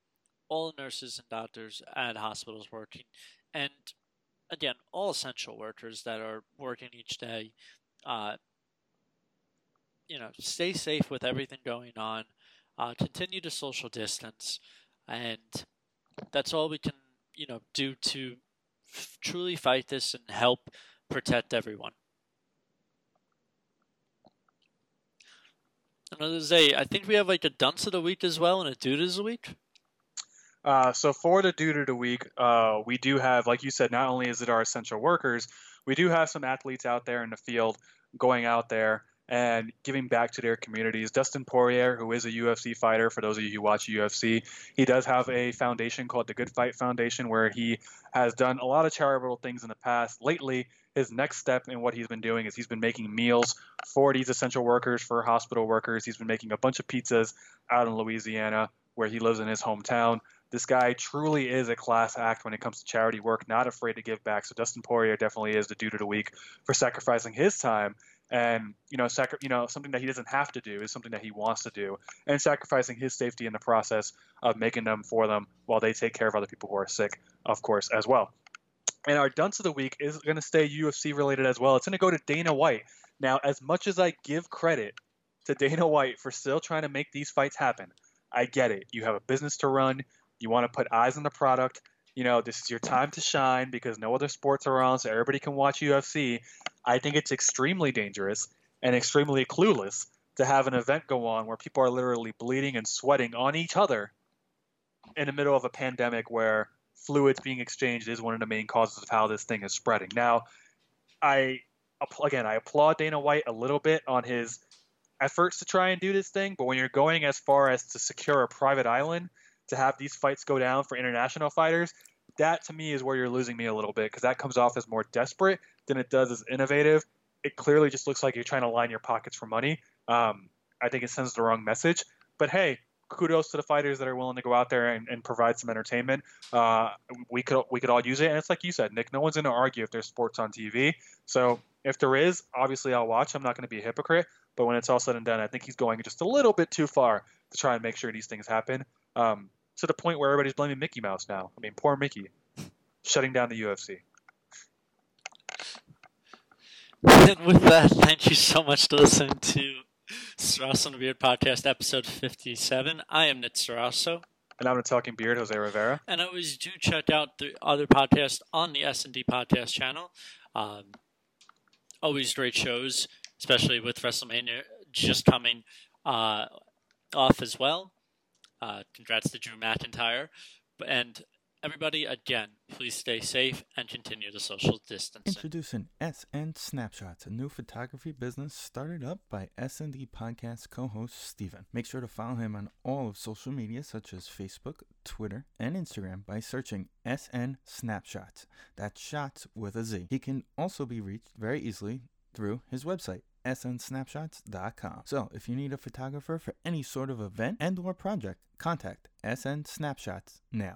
all nurses and doctors at hospitals working, and again, all essential workers that are working each day. Uh, you know, stay safe with everything going on. Uh, continue to social distance, and that's all we can, you know, do to f- truly fight this and help protect everyone. Another day, I think we have like a dunce of the week as well and a dude of the week. Uh, so for the dude of the week, uh, we do have, like you said, not only is it our essential workers, we do have some athletes out there in the field going out there and giving back to their communities. Dustin Poirier, who is a UFC fighter, for those of you who watch UFC, he does have a foundation called the Good Fight Foundation where he has done a lot of charitable things in the past. Lately, his next step in what he's been doing is he's been making meals for these essential workers, for hospital workers. He's been making a bunch of pizzas out in Louisiana where he lives in his hometown. This guy truly is a class act when it comes to charity work, not afraid to give back. So Dustin Poirier definitely is the dude of the week for sacrificing his time and you know, sacri- you know, something that he doesn't have to do is something that he wants to do, and sacrificing his safety in the process of making them for them while they take care of other people who are sick, of course, as well. And our dunce of the week is going to stay UFC related as well. It's going to go to Dana White. Now, as much as I give credit to Dana White for still trying to make these fights happen, I get it. You have a business to run. You want to put eyes on the product. You know, this is your time to shine because no other sports are on, so everybody can watch UFC. I think it's extremely dangerous and extremely clueless to have an event go on where people are literally bleeding and sweating on each other in the middle of a pandemic where fluids being exchanged is one of the main causes of how this thing is spreading. Now, I again, I applaud Dana White a little bit on his efforts to try and do this thing, but when you're going as far as to secure a private island to have these fights go down for international fighters, that to me is where you're losing me a little bit because that comes off as more desperate than it does as innovative. It clearly just looks like you're trying to line your pockets for money. Um, I think it sends the wrong message. But hey, kudos to the fighters that are willing to go out there and, and provide some entertainment. Uh, we could we could all use it, and it's like you said, Nick. No one's going to argue if there's sports on TV. So if there is, obviously I'll watch. I'm not going to be a hypocrite. But when it's all said and done, I think he's going just a little bit too far to try and make sure these things happen. Um, to the point where everybody's blaming Mickey Mouse now. I mean, poor Mickey, shutting down the UFC. And with that, thank you so much to listen to Sarasso and the Beard Podcast, episode 57. I am Nick Sarasso. And I'm the Talking Beard, Jose Rivera. And always do check out the other podcasts on the S&D Podcast channel. Um, always great shows, especially with WrestleMania just coming uh, off as well. Uh, congrats to Drew McIntyre. And everybody, again, please stay safe and continue the social distancing. Introducing SN Snapshots, a new photography business started up by SND podcast co-host Steven. Make sure to follow him on all of social media such as Facebook, Twitter, and Instagram by searching SN Snapshots. That's shots with a Z. He can also be reached very easily through his website snsnapshots.com. So, if you need a photographer for any sort of event and or project, contact SN Snapshots now.